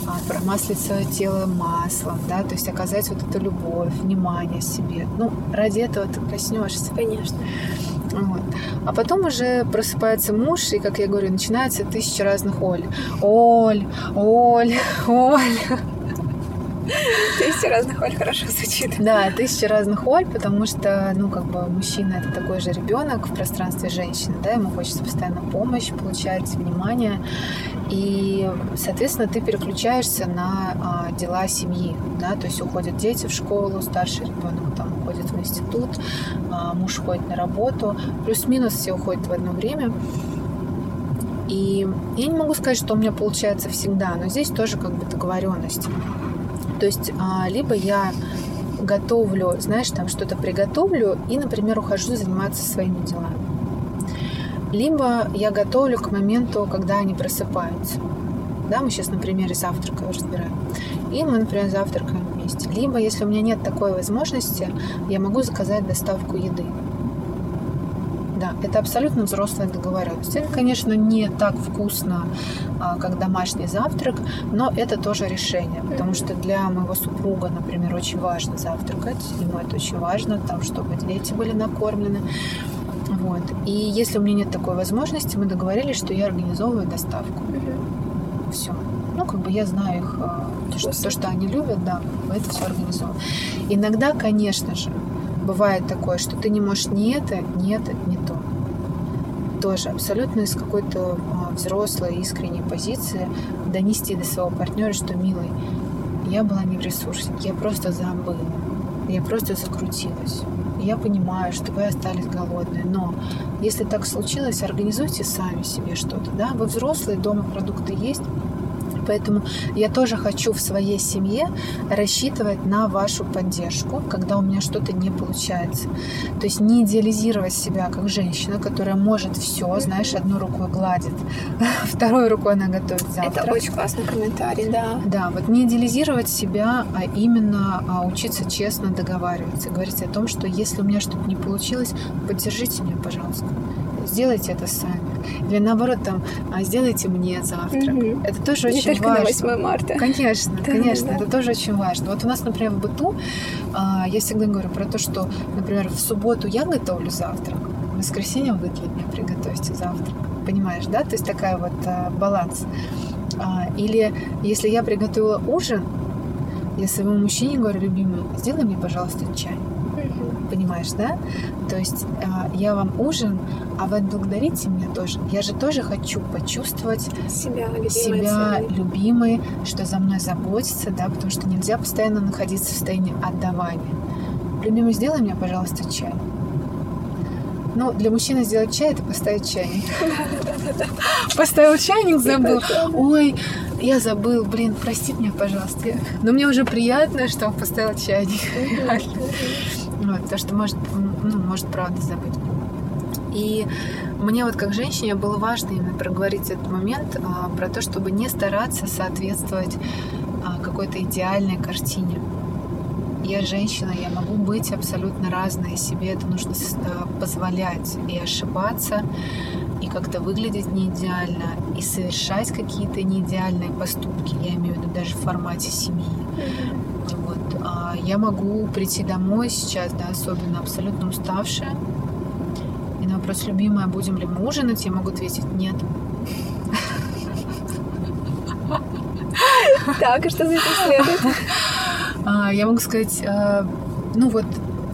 а, промаслить свое тело маслом, да, то есть оказать вот эту любовь, внимание себе. Ну, ради этого ты проснешься. Конечно. Вот. А потом уже просыпается муж, и, как я говорю, начинается тысяча разных Оль. Оль, Оль, Оль. Тысяча разных Оль хорошо звучит. Да, тысяча разных Оль, потому что, ну, как бы мужчина это такой же ребенок в пространстве женщины, да, ему хочется постоянно помощь, получать внимание. И, соответственно, ты переключаешься на а, дела семьи, да, то есть уходят дети в школу, старший ребенок там уходит в институт, а, муж ходит на работу, плюс-минус все уходят в одно время. И я не могу сказать, что у меня получается всегда, но здесь тоже как бы договоренность. То есть а, либо я готовлю, знаешь, там что-то приготовлю и, например, ухожу заниматься своими делами. Либо я готовлю к моменту, когда они просыпаются. Да, мы сейчас на примере завтрака разбираем. И мы, например, завтракаем вместе. Либо, если у меня нет такой возможности, я могу заказать доставку еды. Да, это абсолютно взрослая договоренность. Это, конечно, не так вкусно, а, как домашний завтрак, но это тоже решение, потому что для моего супруга, например, очень важно завтракать, ему это очень важно, там, чтобы дети были накормлены. Вот. И если у меня нет такой возможности, мы договорились, что я организовываю доставку. Все. Ну, как бы я знаю их, а, то, что, то, что они любят, да, это все организовано. Иногда, конечно же, бывает такое, что ты не можешь ни это, ни это, ни то. Тоже абсолютно из какой-то а, взрослой, искренней позиции донести до своего партнера, что, милый, я была не в ресурсе, я просто забыла, я просто закрутилась. Я понимаю, что вы остались голодные, но если так случилось, организуйте сами себе что-то, да? Вы взрослые, дома продукты есть, Поэтому я тоже хочу в своей семье рассчитывать на вашу поддержку, когда у меня что-то не получается. То есть не идеализировать себя как женщина, которая может все, знаешь, одной рукой гладит, второй рукой она готовит завтрак. Это очень классный комментарий, да. Да, вот не идеализировать себя, а именно а, учиться честно договариваться, говорить о том, что если у меня что-то не получилось, поддержите меня, пожалуйста сделайте это сами. Или наоборот, там, а сделайте мне завтрак. Угу. Это тоже Не очень только важно. на 8 марта. Конечно, да, конечно, да. это тоже очень важно. Вот у нас, например, в быту а, я всегда говорю про то, что, например, в субботу я готовлю завтрак, в воскресенье вы для меня приготовите завтрак. Понимаешь, да? То есть такая вот а, баланс. А, или если я приготовила ужин, я своему мужчине говорю, любимый, сделай мне, пожалуйста, чай понимаешь, да? То есть а, я вам ужин, а вы отблагодарите меня тоже. Я же тоже хочу почувствовать себя, любимой, себя любимой, что за мной заботится, да, потому что нельзя постоянно находиться в состоянии отдавания. Любимый, сделай мне, пожалуйста, чай. Ну, для мужчины сделать чай это поставить чайник. Поставил чайник, забыл. Ой, я забыл, блин, прости меня, пожалуйста. Но мне уже приятно, что он поставил чайник. Вот, то, что может, ну, может правда забыть. И мне вот как женщине было важно именно проговорить этот момент а, про то, чтобы не стараться соответствовать а, какой-то идеальной картине. Я женщина, я могу быть абсолютно разной, себе это нужно а, позволять и ошибаться, и как-то выглядеть не идеально, и совершать какие-то неидеальные поступки, я имею в виду даже в формате семьи. А, я могу прийти домой сейчас, да, особенно абсолютно уставшая. И на вопрос, любимая, будем ли мы ужинать, я могу ответить нет. Так, и что за этим следует? А, я могу сказать, а, ну вот,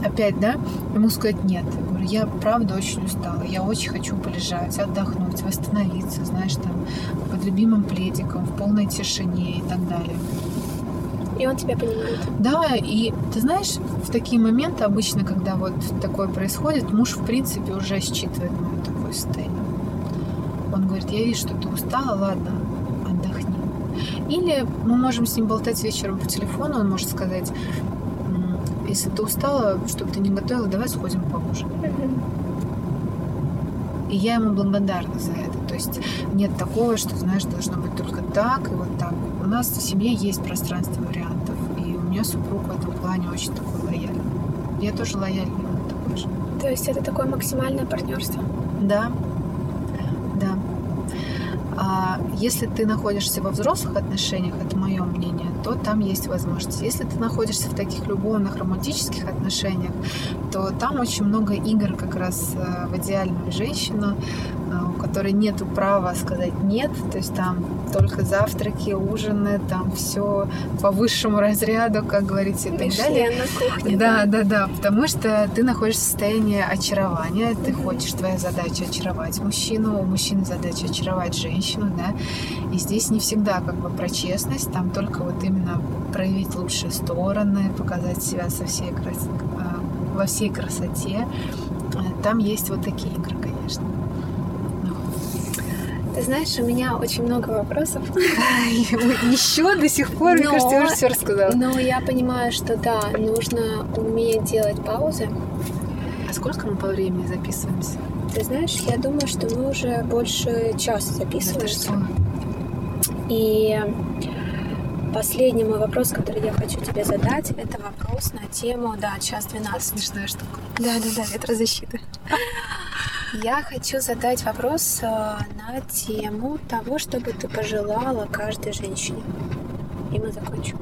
опять, да, я могу сказать нет. Я правда очень устала, я очень хочу полежать, отдохнуть, восстановиться, знаешь, там, под любимым пледиком, в полной тишине и так далее. И он тебя понимает. Да, и ты знаешь, в такие моменты обычно, когда вот такое происходит, муж, в принципе, уже считывает мое такое состояние. Он говорит, я вижу, что ты устала, ладно, отдохни. Или мы можем с ним болтать вечером по телефону, он может сказать, если ты устала, чтобы ты не готовила, давай сходим поужинаем. И я ему благодарна за это. То есть нет такого, что, знаешь, должно быть только так и вот так. У нас в семье есть пространство меня супруг в этом плане очень такой лояльный. Я тоже лояльный, он такой же. То есть это такое максимальное партнерство? Да, да. А если ты находишься во взрослых отношениях, это мое мнение, то там есть возможность. Если ты находишься в таких любовных, романтических отношениях, то там очень много игр как раз э, в идеальную женщину, э, у которой нет права сказать нет, то есть там только завтраки, ужины, там все по высшему разряду, как говорится, и так далее. на кухне. Да, да, да, потому что ты находишься в состоянии очарования, ты хочешь, твоя задача очаровать мужчину, у мужчины задача очаровать женщину, да, и здесь не всегда как бы про честность, там только вот именно проявить лучшие стороны, показать себя со всей крас... а, во всей красоте. А, Там есть вот такие игры, конечно. Ты знаешь, у меня очень много вопросов. Еще до сих пор, мне кажется, я уже все рассказала. Но я понимаю, что да, нужно уметь делать паузы. А сколько мы по времени записываемся? Ты знаешь, я думаю, что мы уже больше часа записываемся. И последний мой вопрос, который я хочу тебе задать, это вопрос на тему, да, час 12. Смешная штука. Да, да, да, ветрозащита. Я хочу задать вопрос э, на тему того, чтобы ты пожелала каждой женщине. И мы закончим.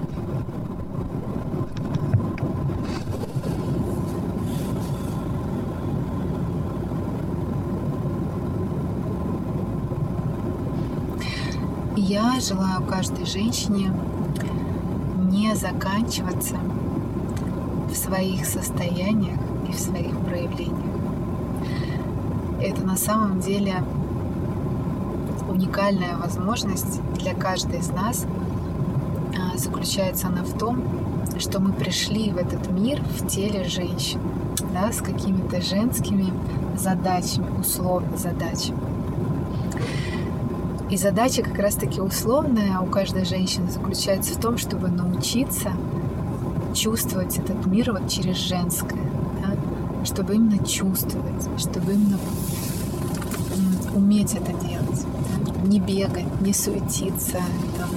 Я желаю каждой женщине не заканчиваться в своих состояниях и в своих проявлениях. Это на самом деле уникальная возможность для каждой из нас. А, Заключается она в том, что мы пришли в этот мир в теле женщин, да, с какими-то женскими задачами, условно задачами. И задача как раз-таки условная у каждой женщины заключается в том, чтобы научиться чувствовать этот мир вот через женское? Чтобы именно чувствовать, чтобы именно уметь это делать, не бегать, не суетиться, там,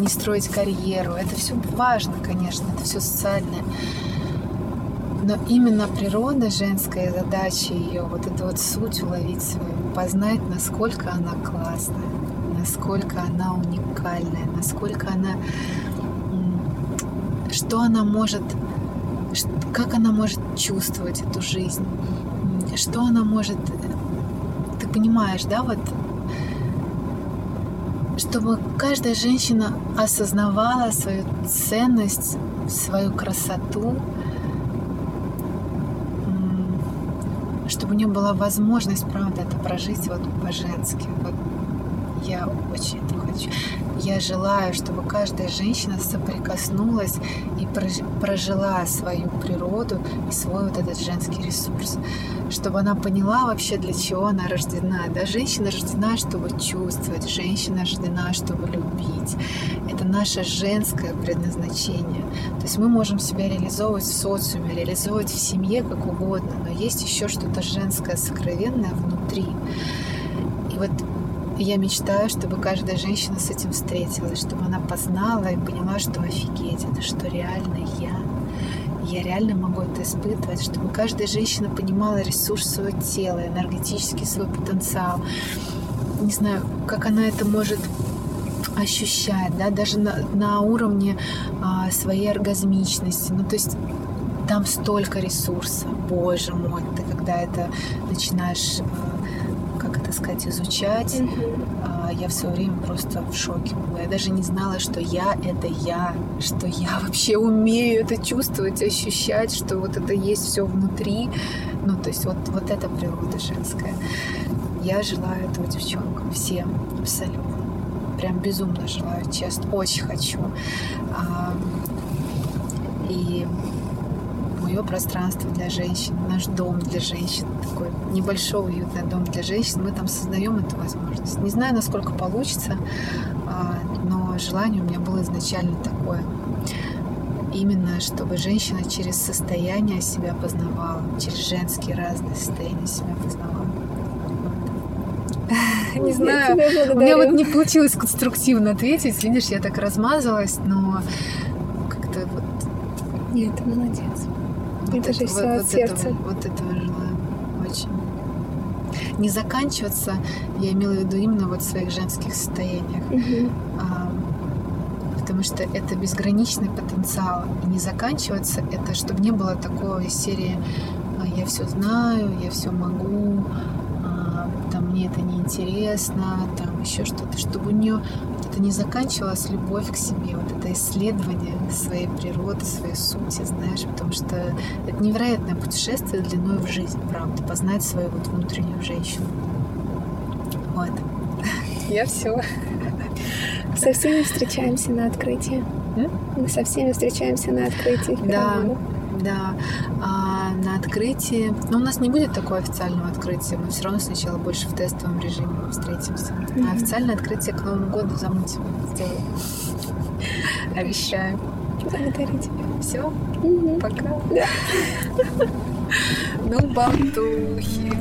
не строить карьеру. Это все важно, конечно, это все социальное. Но именно природа женская задача ее, вот эту вот суть уловить свою, познать, насколько она классная, насколько она уникальная, насколько она, что она может, как она может чувствовать эту жизнь, что она может, ты понимаешь, да, вот, чтобы каждая женщина осознавала свою ценность, свою красоту, чтобы у нее была возможность, правда, это прожить вот по-женски. Вот я очень этого хочу. Я желаю, чтобы каждая женщина соприкоснулась и прож- прожила свою природу и свой вот этот женский ресурс. Чтобы она поняла вообще, для чего она рождена. Да, женщина рождена, чтобы чувствовать. Женщина рождена, чтобы любить. Это наше женское предназначение. То есть мы можем себя реализовывать в социуме, реализовывать в семье как угодно, но есть еще что-то женское, сокровенное внутри. И я мечтаю, чтобы каждая женщина с этим встретилась, чтобы она познала и поняла, что офигеть, это что реально я. Я реально могу это испытывать, чтобы каждая женщина понимала ресурс своего тела, энергетический свой потенциал. Не знаю, как она это может ощущать, да, даже на, на уровне а, своей оргазмичности. Ну, то есть там столько ресурса, боже мой, ты когда это начинаешь, а, это искать, изучать. Mm-hmm. Я в свое время просто в шоке была. Я даже не знала, что я — это я, что я вообще умею это чувствовать, ощущать, что вот это есть все внутри. Ну, то есть вот, вот эта природа женская. Я желаю этого девчонкам, всем абсолютно. Прям безумно желаю, честно, очень хочу. И мое пространство для женщин, наш дом для женщин, такой небольшой уютный дом для женщин, мы там создаем эту возможность. Не знаю, насколько получится, а, но желание у меня было изначально такое. Именно, чтобы женщина через состояние себя познавала, через женские разные состояния себя познавала. Не знаю, у меня вот не получилось конструктивно ответить. Видишь, я так размазалась, но как-то вот... Нет, молодец. Это же все вот, от сердца. Этого, вот этого желаю. Очень. Не заканчиваться, я имела в виду именно вот в своих женских состояниях. Угу. А, потому что это безграничный потенциал. И не заканчиваться, это чтобы не было такого из серии «А, «я все знаю, я все могу», там мне это не интересно, там еще что-то, чтобы у нее это не заканчивалась любовь к себе, вот это исследование своей природы, своей сути, знаешь, потому что это невероятное путешествие длиной в жизнь, правда, познать свою вот внутреннюю женщину. Вот. Я все. Со всеми встречаемся на открытии. Мы со всеми встречаемся на открытии. Да, да. Открытии... Но у нас не будет такого официального открытия. Мы все равно сначала больше в тестовом режиме встретимся. Mm-hmm. А официальное открытие к Новому году замутим. Сделаем. Обещаю. Благодарю тебя. Все? Пока. Ну, болтухи.